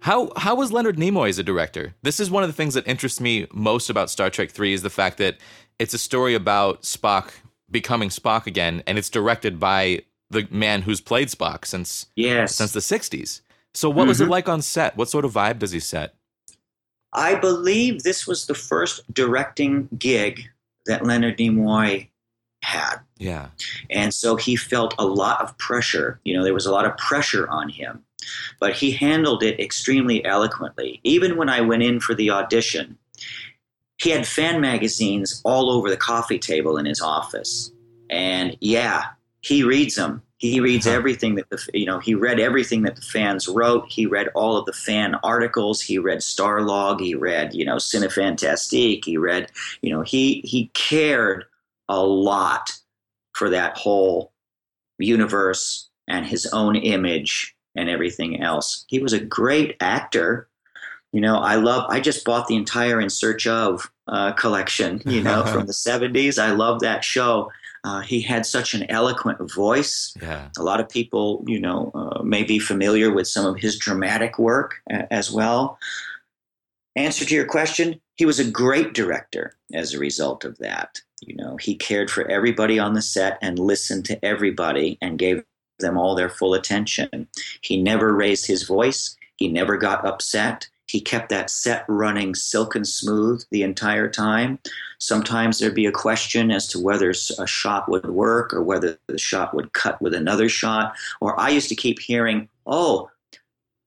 How how was Leonard Nimoy as a director? This is one of the things that interests me most about Star Trek 3 is the fact that it's a story about Spock becoming Spock again and it's directed by the man who's played Spock since yes. since the 60s. So what mm-hmm. was it mm-hmm. like on set? What sort of vibe does he set? I believe this was the first directing gig that Leonard Nimoy had. Yeah. And so he felt a lot of pressure. You know, there was a lot of pressure on him, but he handled it extremely eloquently. Even when I went in for the audition, he had fan magazines all over the coffee table in his office. And yeah, he reads them. He reads uh-huh. everything that the you know he read everything that the fans wrote. He read all of the fan articles. He read Starlog. He read you know Cinefantastique. He read you know he he cared a lot for that whole universe and his own image and everything else. He was a great actor. You know, I love, I just bought the entire In Search of uh, collection, you know, from the 70s. I love that show. Uh, he had such an eloquent voice. Yeah. A lot of people, you know, uh, may be familiar with some of his dramatic work a- as well. Answer to your question, he was a great director as a result of that. You know, he cared for everybody on the set and listened to everybody and gave them all their full attention. He never raised his voice. He never got upset. He kept that set running silken smooth the entire time. Sometimes there'd be a question as to whether a shot would work or whether the shot would cut with another shot. Or I used to keep hearing, oh,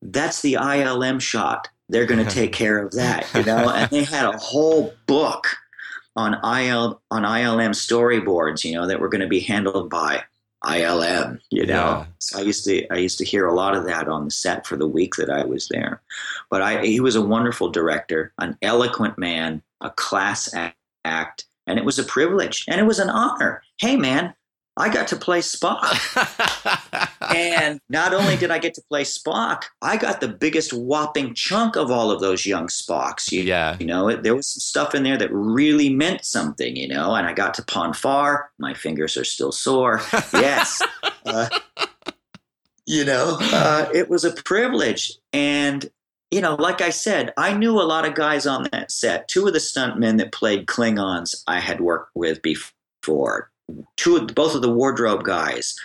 that's the ILM shot. They're going to take care of that, you know? And they had a whole book on IL on ILM storyboards, you know, that were going to be handled by ILM, you know. Yeah. So I used to I used to hear a lot of that on the set for the week that I was there. But I he was a wonderful director, an eloquent man, a class act, and it was a privilege and it was an honor. Hey man, I got to play Spock. and not only did I get to play Spock, I got the biggest whopping chunk of all of those young Spocks. You, yeah. You know, there was some stuff in there that really meant something, you know, and I got to Pon farr. My fingers are still sore. Yes. uh, you know, uh, it was a privilege. And you know, like I said, I knew a lot of guys on that set. Two of the stuntmen that played Klingons I had worked with before. Two, of, both of the wardrobe guys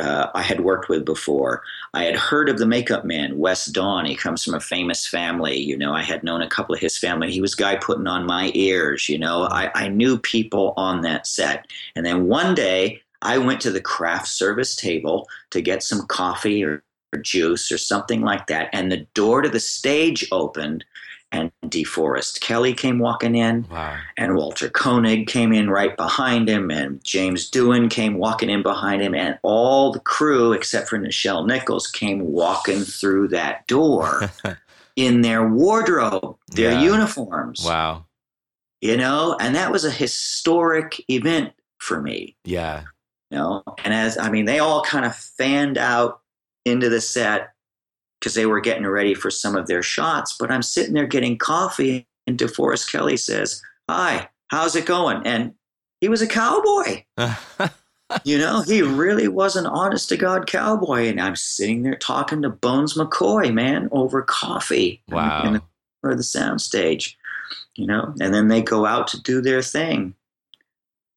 uh, I had worked with before. I had heard of the makeup man, Wes Dawn. He comes from a famous family. You know, I had known a couple of his family. He was guy putting on my ears. You know, I, I knew people on that set. And then one day, I went to the craft service table to get some coffee or or juice or something like that. And the door to the stage opened and DeForest Kelley came walking in, wow. and Walter Koenig came in right behind him, and James Doohan came walking in behind him, and all the crew, except for Nichelle Nichols, came walking through that door in their wardrobe, their yeah. uniforms. Wow. You know, and that was a historic event for me. Yeah. You know, and as I mean, they all kind of fanned out into the set because they were getting ready for some of their shots. But I'm sitting there getting coffee, and DeForest Kelley says, Hi, how's it going? And he was a cowboy. you know, he really was an honest to God cowboy. And I'm sitting there talking to Bones McCoy, man, over coffee wow. in the, or the soundstage, you know, and then they go out to do their thing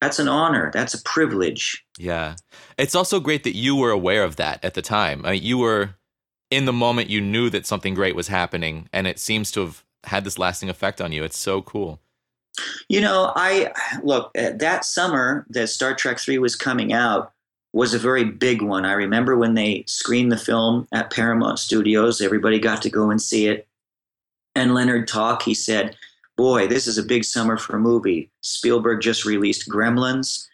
that's an honor. That's a privilege. Yeah. It's also great that you were aware of that at the time. I mean, you were in the moment, you knew that something great was happening, and it seems to have had this lasting effect on you. It's so cool. You know, I look, uh, that summer that Star Trek 3 was coming out was a very big one. I remember when they screened the film at Paramount Studios, everybody got to go and see it. And Leonard Talk, he said, boy, this is a big summer for a movie. Spielberg just released Gremlins.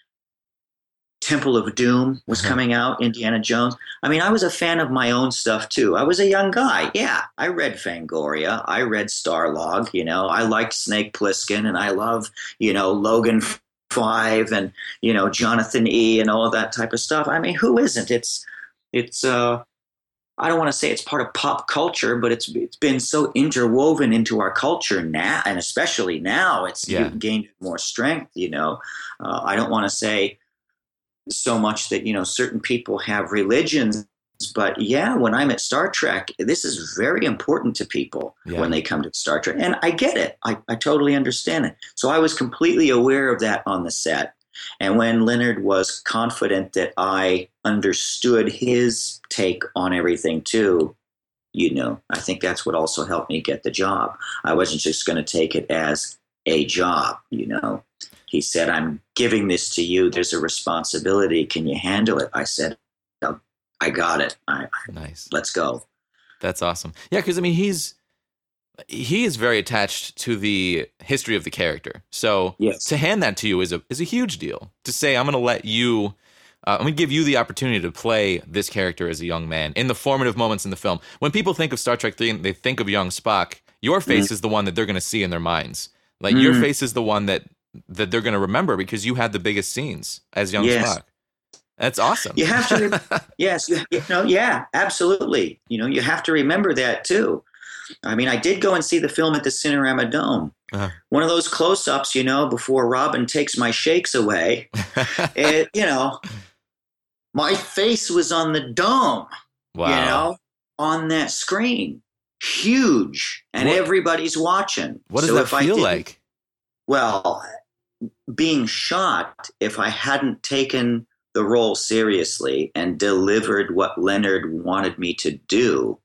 Temple of Doom was mm-hmm. coming out, Indiana Jones. I mean, I was a fan of my own stuff too. I was a young guy. Yeah, I read Fangoria. I read Starlog. You know, I liked Snake Plissken and I love, you know, Logan Five and, you know, Jonathan E. and all of that type of stuff. I mean, who isn't? It's, it's, uh, I don't want to say it's part of pop culture, but it's it's been so interwoven into our culture now, and especially now, it's yeah. gained more strength. You know, uh, I don't want to say so much that you know certain people have religions, but yeah, when I'm at Star Trek, this is very important to people yeah. when they come to Star Trek, and I get it. I, I totally understand it. So I was completely aware of that on the set. And when Leonard was confident that I understood his take on everything too, you know, I think that's what also helped me get the job. I wasn't just going to take it as a job, you know. He said, I'm giving this to you. There's a responsibility. Can you handle it? I said, I got it. I, nice. Let's go. That's awesome. Yeah, because I mean, he's he is very attached to the history of the character. So yes. to hand that to you is a is a huge deal. To say I'm going to let you uh, I'm going to give you the opportunity to play this character as a young man in the formative moments in the film. When people think of Star Trek 3 they think of young Spock, your face mm. is the one that they're going to see in their minds. Like mm. your face is the one that that they're going to remember because you had the biggest scenes as young yes. Spock. That's awesome. You have to, yes, you, know, yeah, absolutely. You know, you have to remember that too. I mean, I did go and see the film at the Cinerama Dome. Uh-huh. One of those close ups, you know, before Robin takes my shakes away. it, you know, my face was on the dome, wow. you know, on that screen. Huge. And what, everybody's watching. What does so that feel like? Well, being shot, if I hadn't taken the role seriously and delivered what Leonard wanted me to do,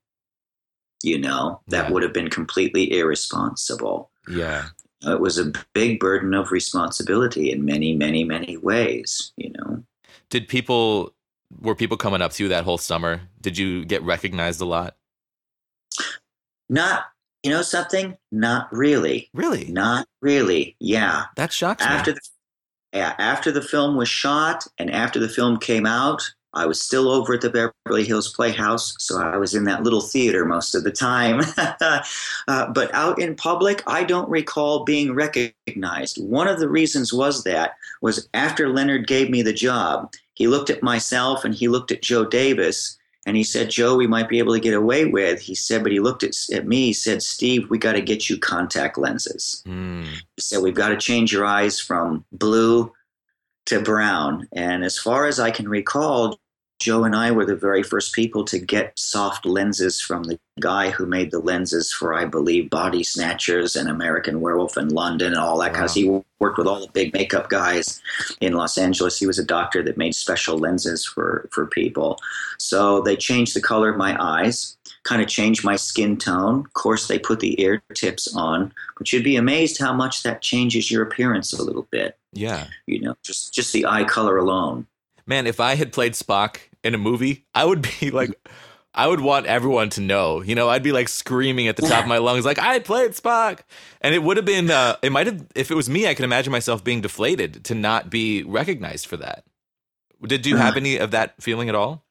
you know, that yeah. would have been completely irresponsible. Yeah. It was a big burden of responsibility in many, many, many ways, you know. Did people, were people coming up to you that whole summer? Did you get recognized a lot? Not, you know something? Not really. Really? Not really. Yeah. That shocks after me. The, yeah, after the film was shot and after the film came out, I was still over at the Beverly Hills Playhouse, so I was in that little theater most of the time. uh, but out in public, I don't recall being recognized. One of the reasons was that was after Leonard gave me the job, he looked at myself and he looked at Joe Davis and he said, Joe, we might be able to get away with. He said, but he looked at, at me, he said, Steve, we got to get you contact lenses. Mm. He said, we've got to change your eyes from blue to Brown. And as far as I can recall, Joe and I were the very first people to get soft lenses from the guy who made the lenses for, I believe, Body Snatchers and American Werewolf in London and all that wow. He worked with all the big makeup guys in Los Angeles. He was a doctor that made special lenses for for people. So they changed the color of my eyes, kind of changed my skin tone. Of course, they put the ear tips on, but you'd be amazed how much that changes your appearance a little bit. Yeah, you know, just just the eye color alone. Man, if I had played Spock in a movie, I would be like, I would want everyone to know. You know, I'd be like screaming at the top of my lungs, like I played Spock, and it would have been. Uh, it might have. If it was me, I can imagine myself being deflated to not be recognized for that. Did you have uh-huh. any of that feeling at all?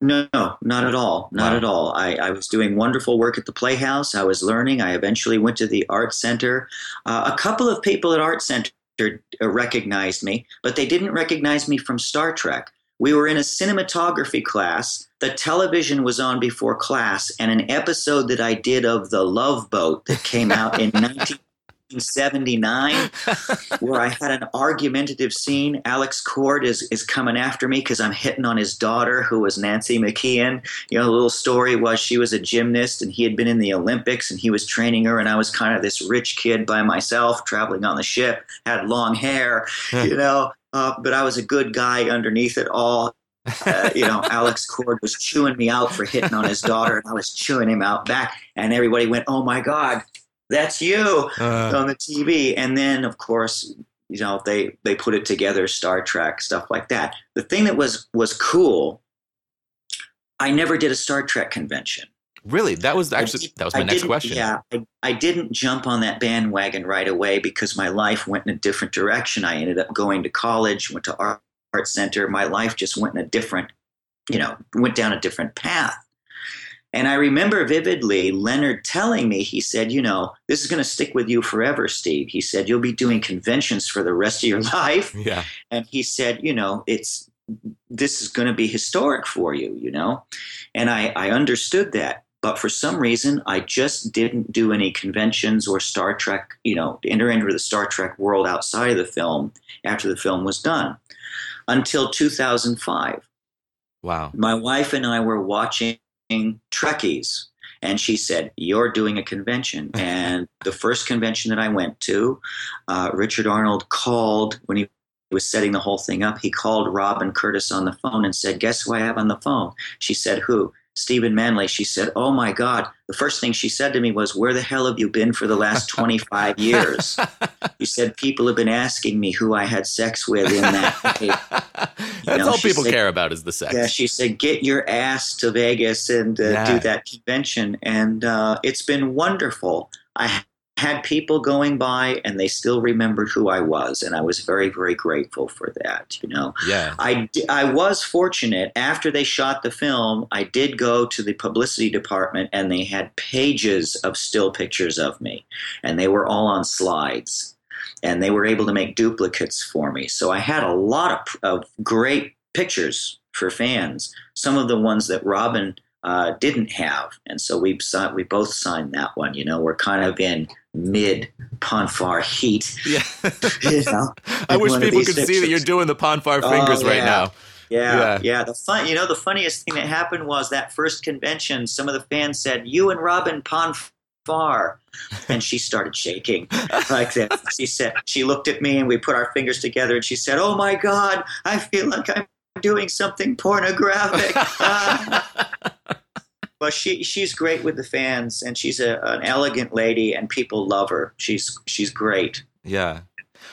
No, not at all. Not wow. at all. I, I, was doing wonderful work at the Playhouse. I was learning. I eventually went to the Art Center. Uh, a couple of people at Art Center recognized me, but they didn't recognize me from Star Trek. We were in a cinematography class. The television was on before class, and an episode that I did of The Love Boat that came out in 1979, where I had an argumentative scene. Alex Cord is, is coming after me because I'm hitting on his daughter, who was Nancy McKeon. You know, the little story was she was a gymnast and he had been in the Olympics and he was training her, and I was kind of this rich kid by myself traveling on the ship, had long hair, you know uh, but I was a good guy underneath it all. Uh, you know, Alex Cord was chewing me out for hitting on his daughter, and I was chewing him out back. And everybody went, "Oh my God, that's you!" Uh, on the TV. And then, of course, you know, they they put it together, Star Trek stuff like that. The thing that was was cool. I never did a Star Trek convention. Really, that was actually that was my I next question. Yeah, I, I, didn't jump on that bandwagon right away because my life went in a different direction. I ended up going to college, went to art, art center. My life just went in a different, you know, went down a different path. And I remember vividly Leonard telling me, he said, you know, this is going to stick with you forever, Steve. He said, you'll be doing conventions for the rest of your life. Yeah. And he said, you know, it's this is going to be historic for you, you know. And I, I understood that. But for some reason, I just didn't do any conventions or Star Trek, you know, enter into the Star Trek world outside of the film after the film was done until 2005. Wow. My wife and I were watching Trekkies, and she said, You're doing a convention. And the first convention that I went to, uh, Richard Arnold called when he was setting the whole thing up. He called Robin Curtis on the phone and said, Guess who I have on the phone? She said, Who? Stephen Manley, she said, Oh my God. The first thing she said to me was, Where the hell have you been for the last 25 years? she said, People have been asking me who I had sex with in that. That's know, all people said, care about is the sex. Yeah, she said, Get your ass to Vegas and uh, yeah. do that convention. And uh, it's been wonderful. I had people going by and they still remembered who I was and I was very very grateful for that you know? Yeah. I I was fortunate. After they shot the film I did go to the publicity department and they had pages of still pictures of me and they were all on slides and they were able to make duplicates for me. So I had a lot of, of great pictures for fans some of the ones that Robin uh, didn't have, and so we we both signed that one. You know, we're kind of in mid Pon farr heat. Yeah, you know, I wish people could pictures. see that you're doing the Pon farr oh, fingers oh, yeah. right now. Yeah, yeah, yeah. The fun, you know, the funniest thing that happened was that first convention. Some of the fans said, "You and Robin Pon farr," and she started shaking like that. She said, she looked at me, and we put our fingers together, and she said, "Oh my God, I feel like I'm doing something pornographic." But she she's great with the fans, and she's a, an elegant lady, and people love her. She's she's great. Yeah.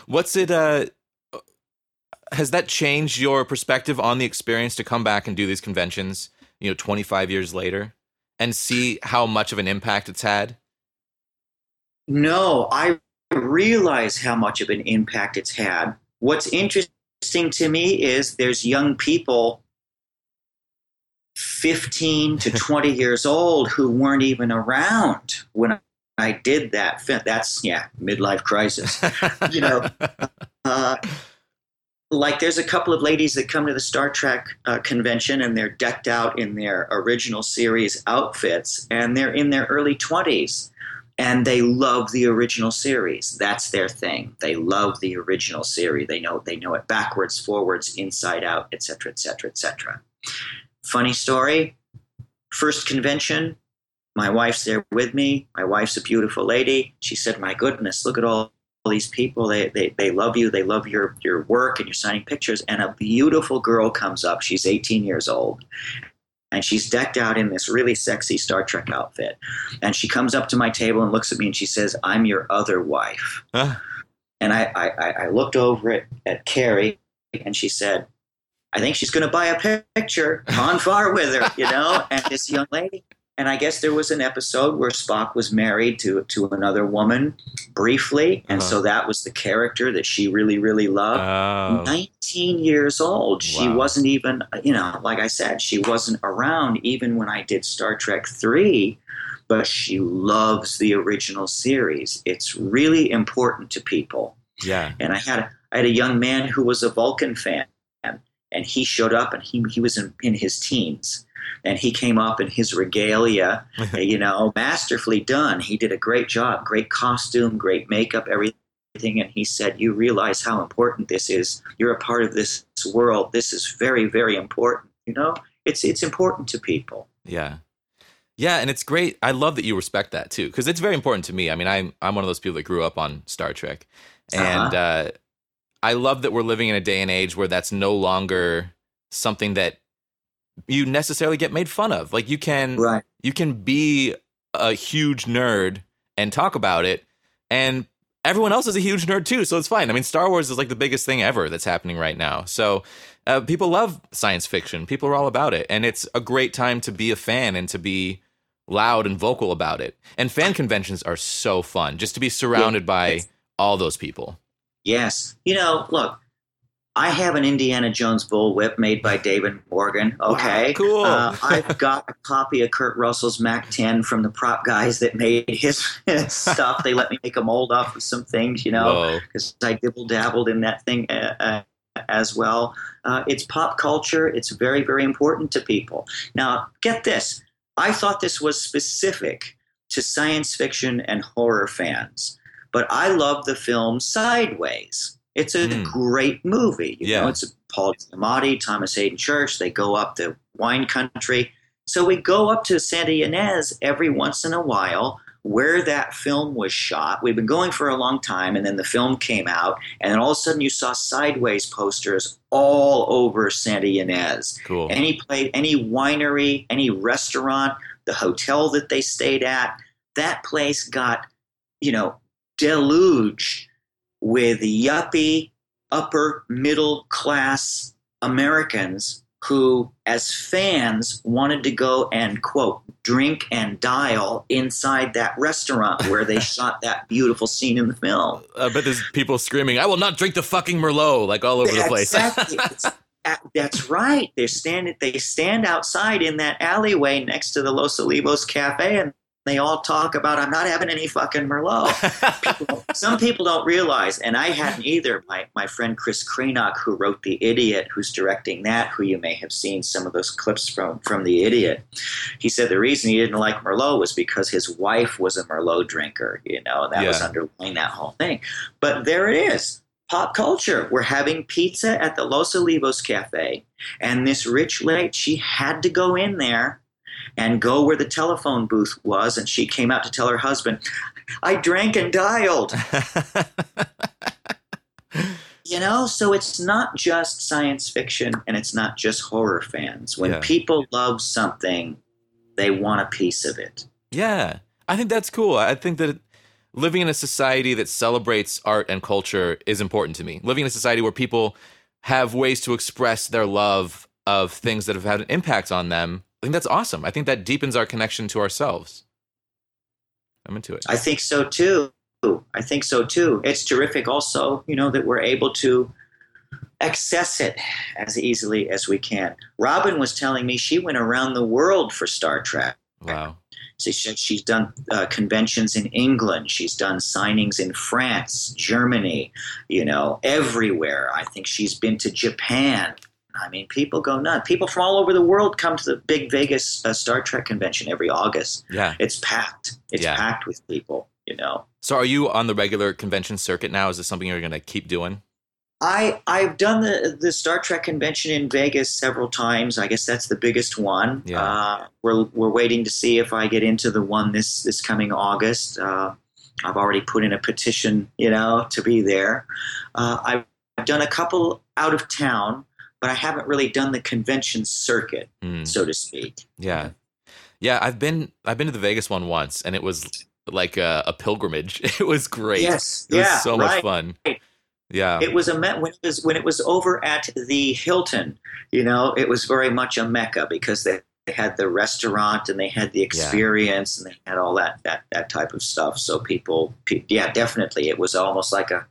What's it? Uh, has that changed your perspective on the experience to come back and do these conventions? You know, twenty five years later, and see how much of an impact it's had. No, I realize how much of an impact it's had. What's interesting to me is there's young people 15 to 20 years old who weren't even around when I did that. That's, yeah, midlife crisis. you know, uh, like there's a couple of ladies that come to the Star Trek uh, convention and they're decked out in their original series outfits and they're in their early 20s and they love the original series. That's their thing. They love the original series. They know they know it backwards, forwards, inside out, etc., etc., etc. Funny story. First convention, my wife's there with me. My wife's a beautiful lady. She said, "My goodness, look at all." all these people they, they, they love you they love your, your work and you're signing pictures and a beautiful girl comes up she's 18 years old and she's decked out in this really sexy star trek outfit and she comes up to my table and looks at me and she says i'm your other wife huh? and I, I, I looked over at, at carrie and she said i think she's going to buy a picture Pon farr with her you know and this young lady and I guess there was an episode where Spock was married to to another woman briefly, and uh-huh. so that was the character that she really really loved. Oh. Nineteen years old, wow. she wasn't even you know like I said, she wasn't around even when I did Star Trek three, but she loves the original series. It's really important to people. Yeah, and I had a, I had a young man who was a Vulcan fan, and he showed up, and he he was in, in his teens and he came up in his regalia, you know, masterfully done. He did a great job, great costume, great makeup, everything. And he said, You realize how important this is. You're a part of this world. This is very, very important. You know, it's it's important to people. Yeah. Yeah, and it's great. I love that you respect that too, because it's very important to me. I mean, I'm I'm one of those people that grew up on Star Trek, and uh-huh. uh, I love that we're living in a day and age where that's no longer something that you necessarily get made fun of. Like you can right. you can be a huge nerd and talk about it and everyone else is a huge nerd too, so it's fine. I mean, Star Wars is like the biggest thing ever that's happening right now. So uh, people love science fiction. People are all about it, and it's a great time to be a fan and to be loud and vocal about it. And fan conventions are so fun, just to be surrounded yeah. by all those people. Yes, you know, look, I have an Indiana Jones bullwhip made by David Morgan. Okay, wow, cool. uh, I've got a copy of Kurt Russell's Mac 10 from the prop guys that made his, his stuff. They let me make a mold off of some things, you know, because I dibble dabbled in that thing uh, uh, as well. Uh, it's pop culture. It's very, very important to people. Now, get this. I thought this was specific to science fiction and horror fans, but I love the film Sideways. It's a mm. great movie. You yeah. know, it's Paul Giamatti, Thomas Haden Church. They go up to wine country. So we go up to Santa Ynez every once in a while where that film was shot. We've been going for a long time, and then the film came out, and then all of a sudden you saw sideways posters all over Santa Ynez. Cool. Any place, any winery, any restaurant, the hotel that they stayed at, that place got, you know, deluged with yuppie, upper middle class Americans who, as fans, wanted to go and, quote, drink and dial inside that restaurant where they shot that beautiful scene in the film. I bet there's people screaming, I will not drink the fucking Merlot, like all over the place. Exactly. that's right. They stand they stand outside in that alleyway next to the Los Olivos Cafe and they all talk about I'm not having any fucking Merlot. people, some people don't realize, and I hadn't either. My my friend Chris Krenak, who wrote The Idiot, who's directing that, who you may have seen some of those clips from from The Idiot. He said the reason he didn't like Merlot was because his wife was a Merlot drinker. You know, and that yeah. was underlying that whole thing. But there it is. Pop culture. We're having pizza at the Los Olivos Cafe, and this rich lady, she had to go in there and go where the telephone booth was. And she came out to tell her husband, I drank and dialed. you know, so it's not just science fiction and it's not just horror fans. When yeah. people love something, they want a piece of it. Yeah. I think that's cool. I think that living in a society that celebrates art and culture is important to me. Living in a society where people have ways to express their love of things that have had an impact on them I think that's awesome. I think that deepens our connection to ourselves. I'm into it. I think so too. I think so too. It's terrific also, you know, that we're able to access it as easily as we can. Robin was telling me she went around the world for Star Trek. Wow. So she's done uh, conventions in England. She's done signings in France, Germany, you know, everywhere. I think she's been to Japan. I mean, people go nuts. People from all over the world come to the big Vegas uh, Star Trek convention every August. Yeah, it's packed. It's yeah. packed with people. You know. So, are you on the regular convention circuit now? Is this something you're going to keep doing? I I've done the the Star Trek convention in Vegas several times. I guess that's the biggest one. Yeah. Uh, we're we're waiting to see if I get into the one this this coming August. Uh, I've already put in a petition, you know, to be there. Uh, I've, I've done a couple out of town, but I haven't really done the convention circuit, Mm, so to speak. yeah, yeah. I've been I've been to the Vegas one once, and it was like a, a pilgrimage. It was great. Yes, it was yeah, so much right. fun. Yeah, It was a me- when it was when it was over at the Hilton. You know, it was very much a mecca because they, they had the restaurant and they had the experience and they had all that that that type of stuff. So people, pe- yeah, definitely, it was almost like a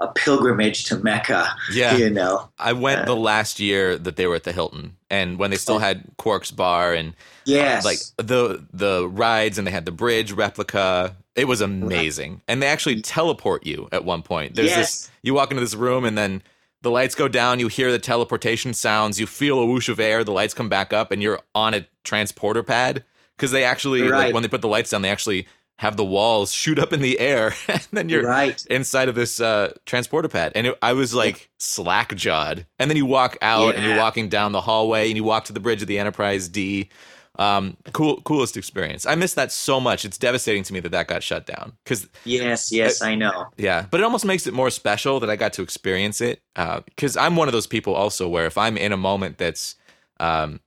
a pilgrimage to Mecca. yeah. You know, I went Uh, the last year that they were at the Hilton, and when they still had Quark's Bar and yes, like the the rides, and they had the bridge replica. It was amazing, and they actually teleport you at one point. There's this you walk into this room, and then the lights go down. You hear the teleportation sounds. You feel a whoosh of air. The lights come back up, and you're on a transporter pad because they actually like when they put the lights down, they actually have the walls shoot up in the air, and then you're right. inside of this uh, transporter pad, and it, I was like slack jawed. And then you walk out, and you're walking down the hallway, and you walk to the bridge of the Enterprise D. Um, cool, coolest experience. I miss that so much. It's devastating to me that that got shut down. Because Yes, yes, I know. yeah, but it almost makes it more special that I got to experience it. Because I'm one of those people also where if I'm in a moment that's um,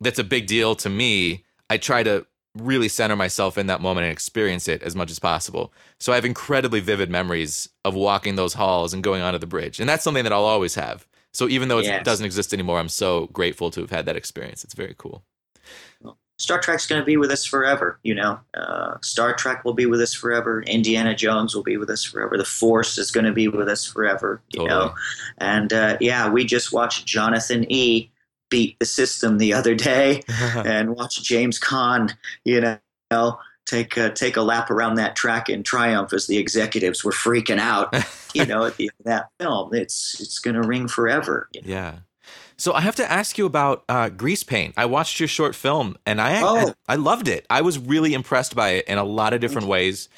that's a big deal to me, I try to really center myself in that moment and experience it as much as possible. So I have incredibly vivid memories of walking those halls and going onto the bridge, and that's something that I'll always have. So even though it Yes. doesn't exist anymore, I'm so grateful to have had that experience. It's very cool. Star Trek's going to be with us forever. You know, uh, Star Trek will be with us forever. Indiana Jones will be with us forever. The Force is going to be with us forever. You Totally. know, and uh, yeah, we just watched Jonathan E. beat the system the other day, and watch James Caan. You know. Take a, take a lap around that track in triumph as the executives were freaking out, you know, at the end of that film. It's it's going to ring forever. you know. Yeah. So I have to ask you about uh, Grease Paint. I watched your short film and I, Oh. I I loved it. I was really impressed by it in a lot of different ways.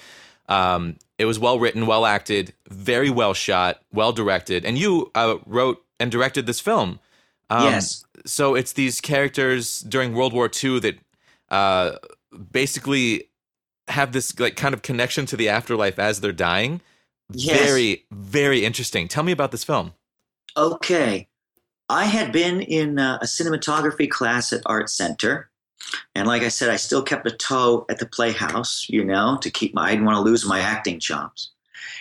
Um, it was well written, well acted, very well shot, well directed, and you uh, wrote and directed this film. Um, yes. So it's these characters during World War II that uh, basically have this like kind of connection to the afterlife as they're dying. Yes. Very, very interesting. Tell me about this film. Okay. I had been in uh, a cinematography class at Art Center. And like I said, I still kept a toe at the Playhouse, you know, to keep my, I didn't want to lose my acting chops.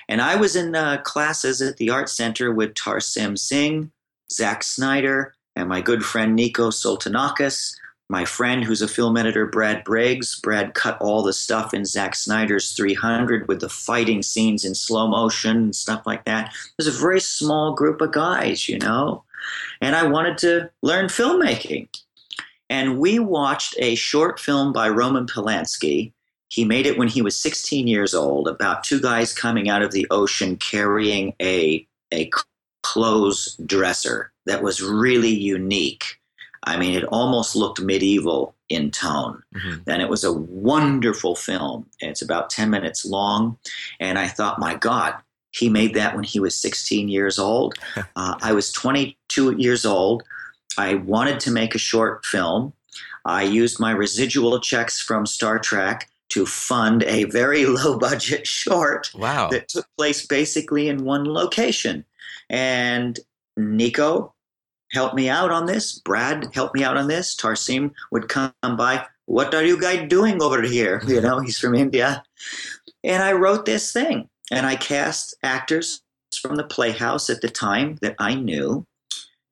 And I was in uh, classes at the Art Center with Tar Tarsem Singh, Zack Snyder, and my good friend Nico Soultanakis, my friend who's a film editor, Brad Briggs. Brad cut all the stuff in Zack Snyder's 300 with the fighting scenes in slow motion and stuff like that. It was a very small group of guys, you know, and I wanted to learn filmmaking. And we watched a short film by Roman Polanski. He made it when he was 16 years old about two guys coming out of the ocean carrying a, a clothes dresser that was really unique. I mean, it almost looked medieval in tone. Mhm. And it was a wonderful film. It's about 10 minutes long. And I thought, my God, he made that when he was 16 years old. Uh, I was 22 years old. I wanted to make a short film. I used my residual checks from Star Trek to fund a very low budget short Wow. that took place basically in one location. And Nico helped me out on this. Brad helped me out on this. Tarsem would come by. What are you guys doing over here? You know, he's from India. And I wrote this thing and I cast actors from the Playhouse at the time that I knew.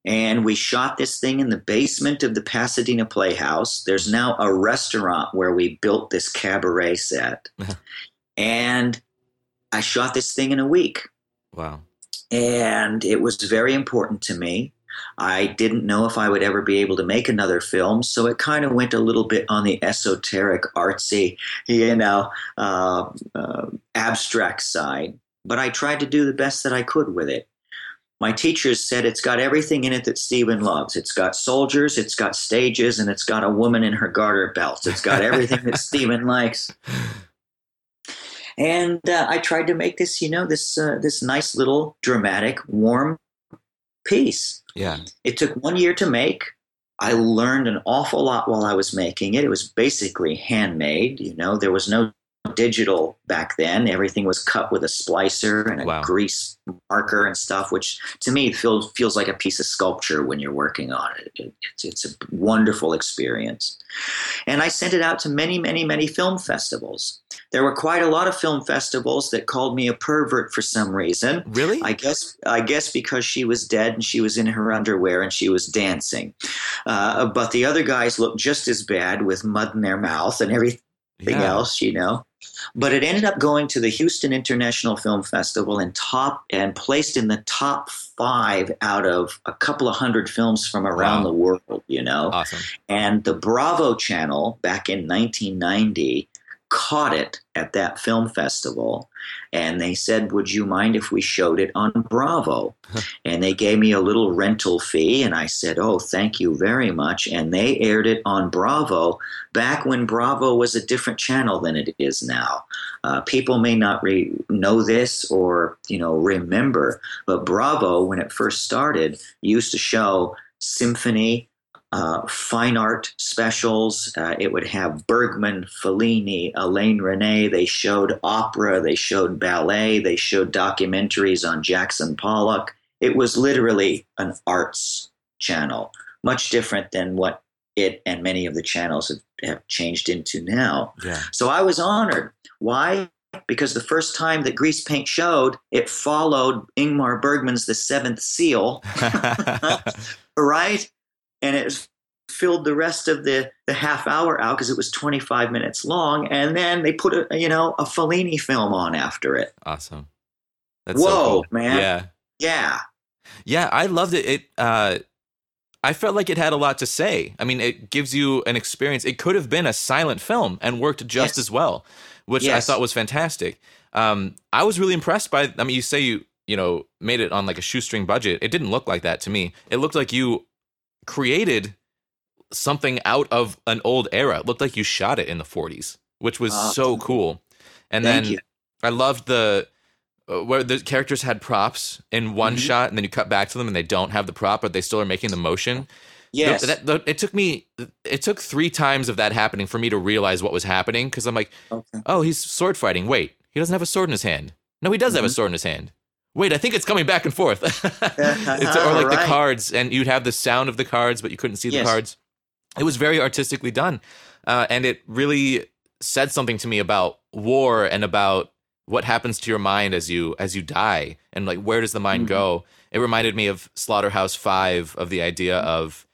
And we shot this thing in the basement of the Pasadena Playhouse. There's now a restaurant where we built this cabaret set. and I shot this thing in a week Wow. And it was very important to me. I didn't know if I would ever be able to make another film, so it kind of went a little bit on the esoteric, artsy, you know, uh, uh, abstract side. But I tried to do the best that I could with it. My teachers said it's got everything in it that Stephen loves. It's got soldiers, it's got stages, and it's got a woman in her garter belt. It's got everything that Stephen likes. And uh, I tried to make this, you know, this uh, this nice little dramatic, warm piece. Yeah. It took one year to make. I learned an awful lot while I was making it. It was basically handmade. You know, there was no digital back then. Everything was cut with a splicer and a Wow. grease marker and stuff, which to me feels feels like a piece of sculpture when you're working on it. It- It's, it's a wonderful experience. And I sent it out to many, many, many film festivals. There were quite a lot of film festivals that called me a pervert for some reason. Really? I guess I guess because she was dead and she was in her underwear and she was dancing, uh, but the other guys looked just as bad with mud in their mouth and everything yeah. else, you know. But it ended up going to the Houston International Film Festival and top and placed in the top five out of a couple of hundred films from around Wow. the world, you know. Awesome. And the Bravo channel back in 1990 caught it at that film festival. And they said, Would you mind if we showed it on Bravo? and they gave me a little rental fee. And I said, Oh, thank you very much. And they aired it on Bravo back when Bravo was a different channel than it is now. Uh, people may not re- know this or, you know, remember, but Bravo, when it first started, used to show symphony, uh, fine art specials. Uh, it would have Bergman, Fellini, Alain Resnais. They showed opera, they showed ballet, they showed documentaries on Jackson Pollock. It was literally an arts channel, much different than what it and many of the channels have, have changed into now. Yeah. So I was honored. Why? Because the first time that Grease Paint showed, it followed Ingmar Bergman's The Seventh Seal right? And it filled the rest of the, the half hour out because it was 25 minutes long. And then they put a, you know, a Fellini film on after it. awesome. That's so Whoa, cool. man. Yeah. Yeah. Yeah, I loved it. It uh I felt like it had a lot to say. I mean, it gives you an experience. It could have been a silent film and worked just Yes. as well, which I thought was fantastic. Um I was really impressed by I mean, you say you, you know, made it on like a shoestring budget. It didn't look like that to me. It looked like you created something out of an old era. It looked like you shot it in the 40s, which was Ah, so cool. And then you. I loved the uh, where the characters had props in one Mhm. shot, and then you cut back to them, and they don't have the prop, but they still are making the motion. Yes. Th- that- that- it took me. It took three times of that happening for me to realize what was happening. Because I'm like, okay. oh, he's sword fighting. Wait, he doesn't have a sword in his hand. No, he does have a Mhm. sword in his hand. Wait, I think it's coming back and forth. It's- or like the cards, and you'd have the sound of the cards, but you couldn't see the Yes. cards. It was very artistically done, uh, and it really said something to me about war and about what happens to your mind as you as you die, and like where does the mind Mhm. go. It reminded me of Slaughterhouse Five, of the idea of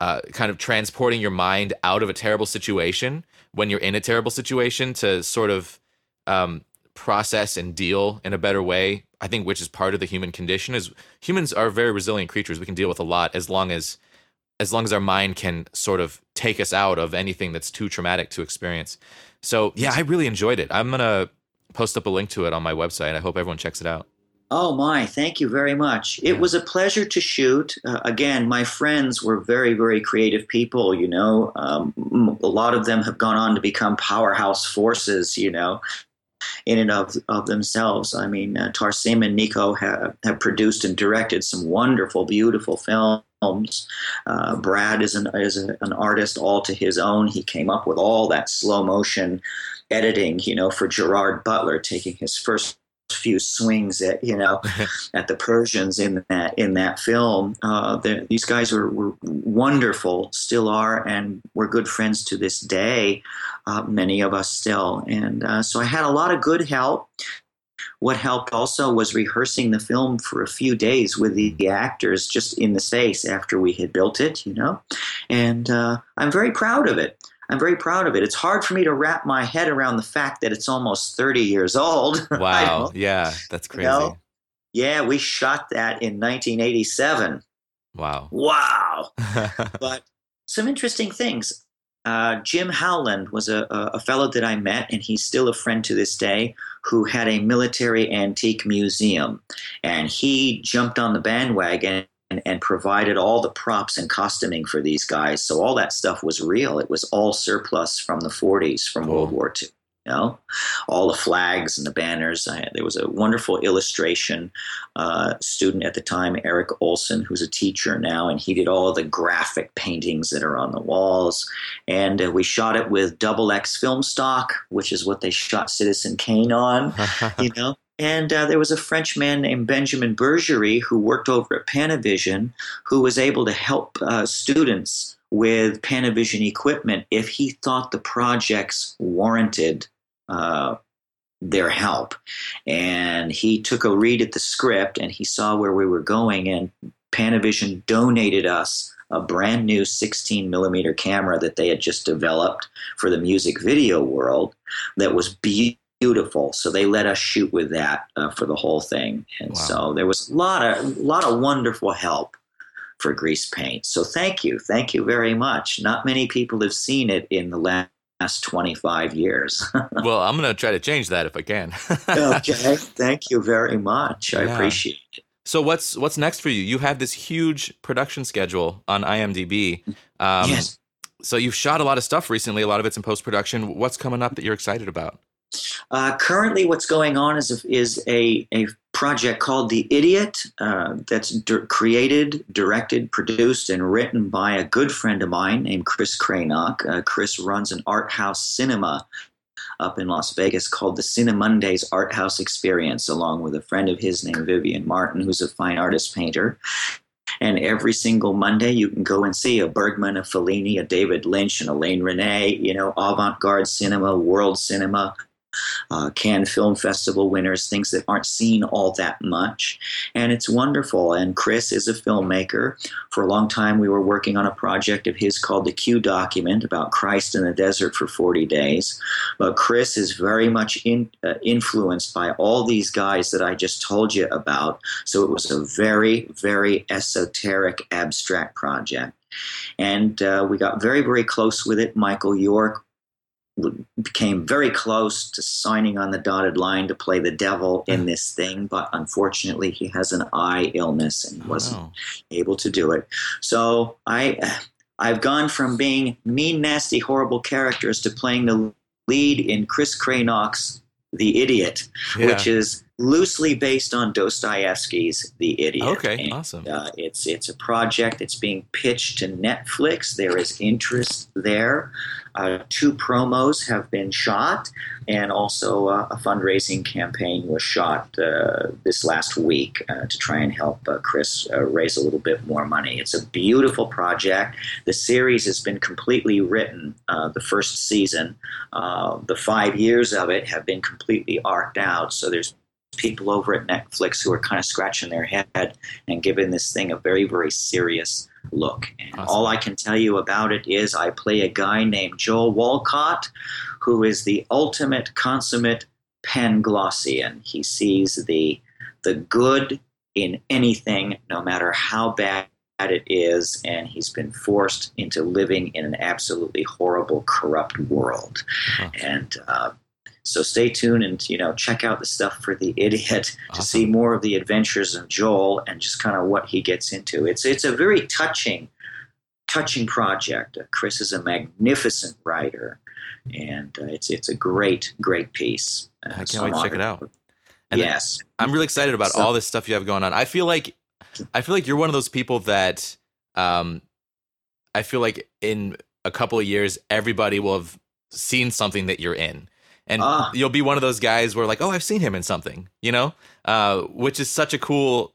uh, kind of transporting your mind out of a terrible situation when you're in a terrible situation to sort of um, process and deal in a better way. I think which is part of the human condition is humans are very resilient creatures. We can deal with a lot as long as as long as our mind can sort of take us out of anything that's too traumatic to experience. So yeah, I really enjoyed it. I'm gonna post up a link to it on my website. I hope everyone checks it out. Oh my, thank you very much. It Yeah. was a pleasure to shoot. Uh, again, my friends were very, very creative people. You know, um, a lot of them have gone on to become powerhouse forces. You know, in and of of themselves. I mean, uh, Tarsem and Nico have have produced and directed some wonderful, beautiful films. Uh, Brad is an is an, an artist all to his own. He came up with all that slow motion editing. You know, for Gerard Butler taking his first few swings at you know at the Persians in that in that film. Uh, these guys were, were wonderful, still are, and we're good friends to this day. Uh, many of us still, and uh, so I had a lot of good help. What helped also was rehearsing the film for a few days with the actors just in the space after we had built it, you know, and uh, I'm very proud of it. I'm very proud of it. It's hard for me to wrap my head around the fact that it's almost 30 years old. Wow. yeah, that's You crazy. know? Yeah, we shot that in 1987. Wow. Wow. But some interesting things. Uh, Jim Howland was a, a, a fellow that I met, and he's still a friend to this day, who had a military antique museum. And he jumped on the bandwagon and, and provided all the props and costuming for these guys. So all that stuff was real. It was all surplus from the 40s, from Cool. World War II. you know, all the flags and the banners. I, there was a wonderful illustration uh, student at the time, Eric Olson, who's a teacher now, and he did all the graphic paintings that are on the walls. And uh, we shot it with double X film stock, which is what they shot Citizen Kane on, you know. And uh, there was a French man named Benjamin Bergerie who worked over at Panavision who was able to help uh, students with Panavision equipment if he thought the projects warranted uh, their help. And he took a read at the script and he saw where we were going, and Panavision donated us a brand new 16 millimeter camera that they had just developed for the music video world that was beautiful. So they let us shoot with that uh, for the whole thing, and wow. so there was a lot of a lot of wonderful help for grease paint. So thank you, thank you very much. Not many people have seen it in the last last 25 years. well, I'm going to try to change that if I can. okay. Thank you very much. I appreciate it. So what's what's next for you? You have this huge production schedule on IMDb. Um, yes. So you've shot a lot of stuff recently. A lot of it's in post production. What's coming up that you're excited about? Uh, currently, what's going on is a, is a, a project called The Idiot uh, that's created, directed, produced, and written by a good friend of mine named Chris Kranock. Uh, Chris runs an art house cinema up in Las Vegas called the Cinemondays Art House Experience, along with a friend of his named Vivian Martin, who's a fine artist painter. And every single Monday, you can go and see a Bergman, a Fellini, a David Lynch, and Alain Resnais, you know, avant garde cinema, world cinema, uh, Cannes Film Festival winners, things that aren't seen all that much. And it's wonderful. And Chris is a filmmaker. For a long time, we were working on a project of his called The Q Document about Christ in the desert for 40 days. But Chris is very much in, uh, influenced by all these guys that I just told you about. So it was a very, very esoteric, abstract project. And uh, we got very, very close with it. Michael York became very close to signing on the dotted line to play the devil in this thing, but unfortunately he has an eye illness and wasn't able to do it. So I I've gone from being mean, nasty, horrible characters to playing the lead in Chris Kranock's The Idiot, yeah. which is loosely based on Dostoevsky's The Idiot. Okay, and, awesome. Uh, it's it's a project. It's being pitched to Netflix. There is interest there. Uh, two promos have been shot, and also uh, a fundraising campaign was shot uh, this last week uh, to try and help uh, Chris uh, raise a little bit more money. It's a beautiful project. The series has been completely written. the first season, the five years of it have been completely arced out. So there's people over at Netflix who are kind of scratching their head and giving this thing a very, very serious look. And awesome. all I can tell you about it is I play a guy named Joel Walcott, who is the ultimate consummate Panglossian. He sees the the good in anything, no matter how bad it is, and he's been forced into living in an absolutely horrible, corrupt world. Huh. And uh, so stay tuned and you know check out the stuff for the idiot awesome. to see more of the adventures of Joel and just kind of what he gets into. It's it's a very touching, touching project. Uh, Chris is a magnificent writer, and uh, it's it's a great great piece. Uh, I can't so wait to check it out. And yes, I'm really excited about so, all this stuff you have going on. I feel like I feel like you're one of those people that um, I feel like in a couple of years everybody will have seen something that you're in and ah. you'll be one of those guys where like, oh, I've seen him in something, you know, uh, which is such a cool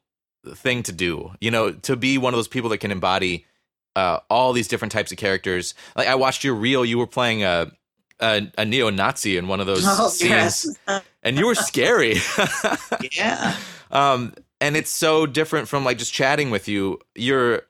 thing to do, you know, to be one of those people that can embody uh, all these different types of characters. Like I watched your reel, you were playing a a, a neo-Nazi in one of those oh, scenes, yes. and you were scary. yeah. Um, and it's so different from like just chatting with you. You're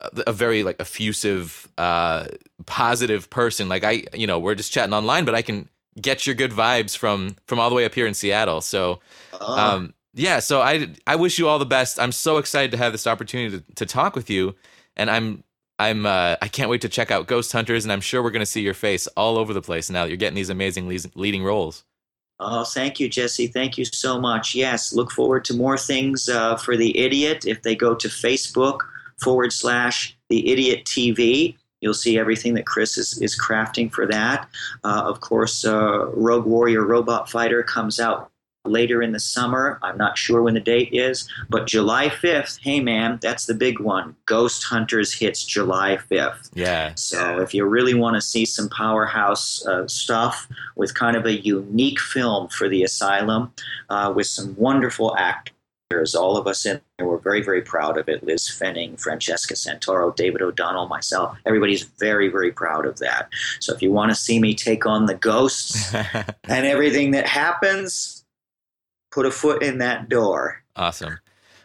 a very like effusive, uh, positive person. Like I, you know, we're just chatting online, but I can get your good vibes from from all the way up here in Seattle. So, uh. um, yeah. So I I wish you all the best. I'm so excited to have this opportunity to, to talk with you, and I'm I'm uh, I can't wait to check out Ghost Hunters, and I'm sure we're going to see your face all over the place now that you're getting these amazing leading roles. Oh, thank you, Jesse. Thank you so much. Yes, look forward to more things uh, for the idiot. If they go to Facebook forward slash the idiot TV, You'll see everything that Chris is, is crafting for that. Uh, of course, uh, Rogue Warrior Robot Fighter comes out later in the summer. I'm not sure when the date is, but July 5th, hey man, that's the big one. Ghost Hunters hits July 5th. Yeah. So if you really want to see some powerhouse uh, stuff with kind of a unique film for the asylum, uh, with some wonderful actors, all of us in there, we're very, very proud of it. Liz Fenning, Francesca Santoro, David O'Donnell, myself, everybody's very, very proud of that. So if you want to see me take on the ghosts and everything that happens, put a foot in that door. Awesome.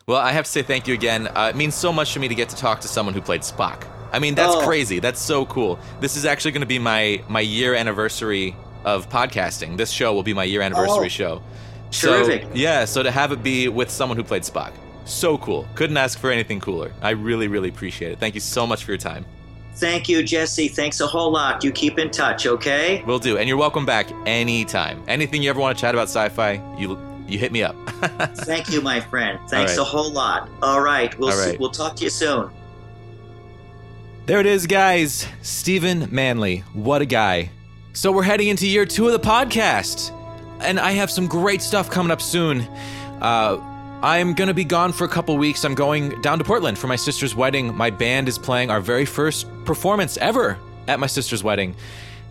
Well, I have to say thank you again. Uh, it means so much to me to get to talk to someone who played Spock. I mean, that's oh. crazy. That's so cool. This is actually going to be my my year anniversary of podcasting. This show will be my year anniversary oh. show. Terrific. So, yeah, so to have it be with someone who played Spock. So cool. Couldn't ask for anything cooler. I really, really appreciate it. Thank you so much for your time. Thank you, Jesse. Thanks a whole lot. You keep in touch, okay? Will do. And you're welcome back anytime. Anything you ever want to chat about sci fi, you you hit me up. Thank you, my friend. Thanks right. a whole lot. All right, we'll All right. See, we'll talk to you soon. There it is, guys. Stephen Manley. What a guy. So we're heading into year two of the podcast, and I have some great stuff coming up soon. Uh, I'm gonna be gone for a couple weeks. I'm going down to Portland for my sister's wedding. My band is playing our very first performance ever at my sister's wedding.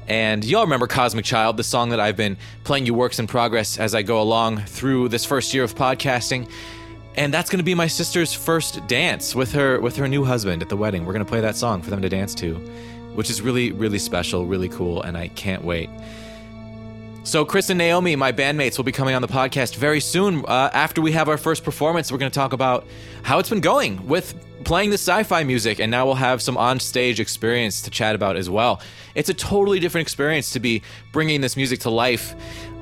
And y'all remember Cosmic Child, the song that I've been playing you works in progress as I go along through this first year of podcasting. And that's going to be my sister's first dance with her with her new husband at the wedding. We're going to play that song for them to dance to, which is really really special, really cool, and I can't wait. So, Chris and Naomi, my bandmates, will be coming on the podcast very soon. Uh, after we have our first performance, we're going to talk about how it's been going with playing the sci fi music, and now we'll have some on stage experience to chat about as well. It's a totally different experience to be bringing this music to life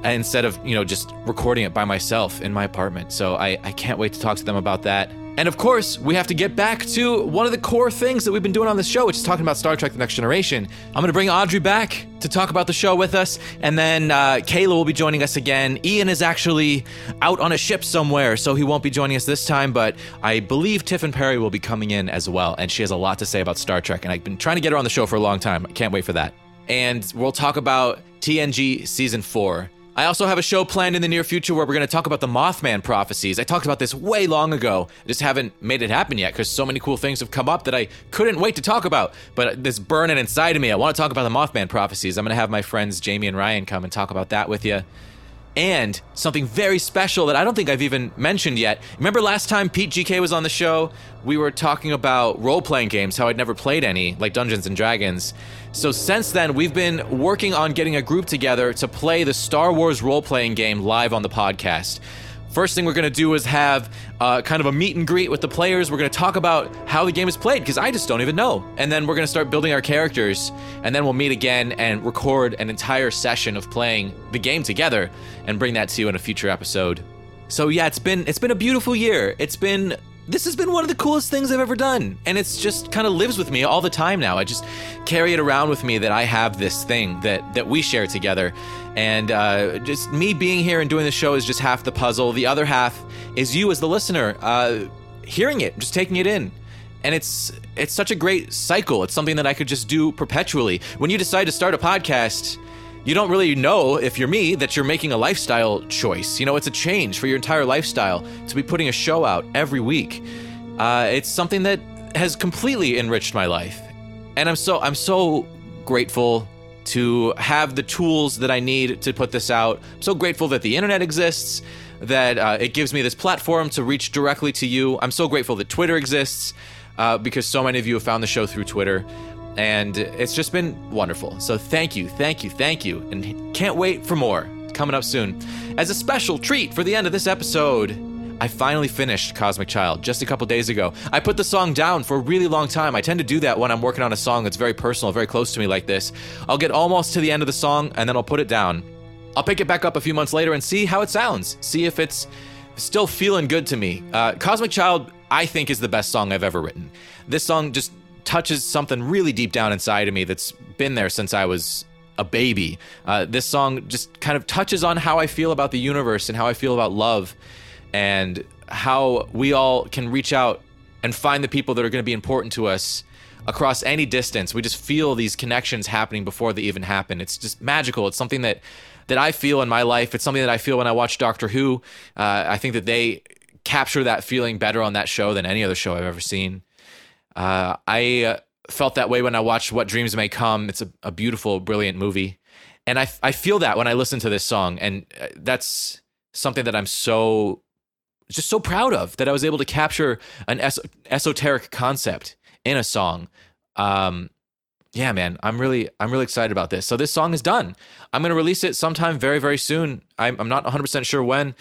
instead of, you know, just recording it by myself in my apartment. So, I, I can't wait to talk to them about that. And of course, we have to get back to one of the core things that we've been doing on this show, which is talking about Star Trek The Next Generation. I'm going to bring Audrey back to talk about the show with us, and then uh, Kayla will be joining us again. Ian is actually out on a ship somewhere, so he won't be joining us this time, but I believe Tiffin Perry will be coming in as well, and she has a lot to say about Star Trek, and I've been trying to get her on the show for a long time. I can't wait for that. And we'll talk about TNG Season 4. I also have a show planned in the near future where we're going to talk about the Mothman prophecies. I talked about this way long ago. I just haven't made it happen yet because so many cool things have come up that I couldn't wait to talk about. But this burning inside of me, I want to talk about the Mothman prophecies. I'm going to have my friends Jamie and Ryan come and talk about that with you and something very special that I don't think I've even mentioned yet. Remember last time Pete GK was on the show? We were talking about role playing games, how I'd never played any, like Dungeons and Dragons. So since then, we've been working on getting a group together to play the Star Wars role playing game live on the podcast. First thing we're going to do is have uh, kind of a meet and greet with the players. We're going to talk about how the game is played because I just don't even know. And then we're going to start building our characters. And then we'll meet again and record an entire session of playing the game together and bring that to you in a future episode. So yeah, it's been it's been a beautiful year. It's been this has been one of the coolest things I've ever done. And it's just kind of lives with me all the time now. I just carry it around with me that I have this thing that, that we share together. And uh, just me being here and doing the show is just half the puzzle. The other half is you as the listener, uh, hearing it, just taking it in. And it's it's such a great cycle. It's something that I could just do perpetually. When you decide to start a podcast, you don't really know if you're me that you're making a lifestyle choice. You know, it's a change for your entire lifestyle to be putting a show out every week. Uh, it's something that has completely enriched my life, and I'm so I'm so grateful to have the tools that I need to put this out. I'm so grateful that the internet exists, that uh, it gives me this platform to reach directly to you. I'm so grateful that Twitter exists uh, because so many of you have found the show through Twitter and it's just been wonderful. So thank you, thank you, thank you, and can't wait for more coming up soon. As a special treat for the end of this episode, I finally finished Cosmic Child just a couple days ago. I put the song down for a really long time. I tend to do that when I'm working on a song that's very personal, very close to me like this. I'll get almost to the end of the song and then I'll put it down. I'll pick it back up a few months later and see how it sounds. See if it's still feeling good to me. Uh, Cosmic Child, I think, is the best song I've ever written. This song just touches something really deep down inside of me that's been there since I was a baby. Uh, this song just kind of touches on how I feel about the universe and how I feel about love and how we all can reach out and find the people that are going to be important to us across any distance. We just feel these connections happening before they even happen. It's just magical. It's something that that I feel in my life. It's something that I feel when I watch Doctor Who. Uh, I think that they capture that feeling better on that show than any other show I've ever seen. Uh, I uh, felt that way when I watched What Dreams May Come. It's a, a beautiful, brilliant movie. And I, I feel that when I listen to this song. And uh, that's something that I'm so, just so proud of that I was able to capture an es- esoteric concept in a song. Um, yeah, man, I'm really, I'm really excited about this. So this song is done. I'm going to release it sometime very, very soon. I'm, I'm not 100% sure when.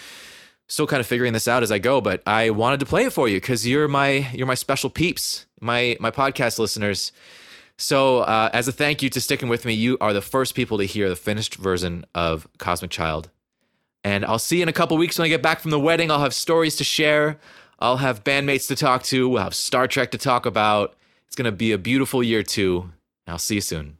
Still kind of figuring this out as I go, but I wanted to play it for you because you're my, you're my special peeps, my, my podcast listeners. So, uh, as a thank you to sticking with me, you are the first people to hear the finished version of Cosmic Child. And I'll see you in a couple weeks when I get back from the wedding. I'll have stories to share. I'll have bandmates to talk to. We'll have Star Trek to talk about. It's going to be a beautiful year, too. I'll see you soon.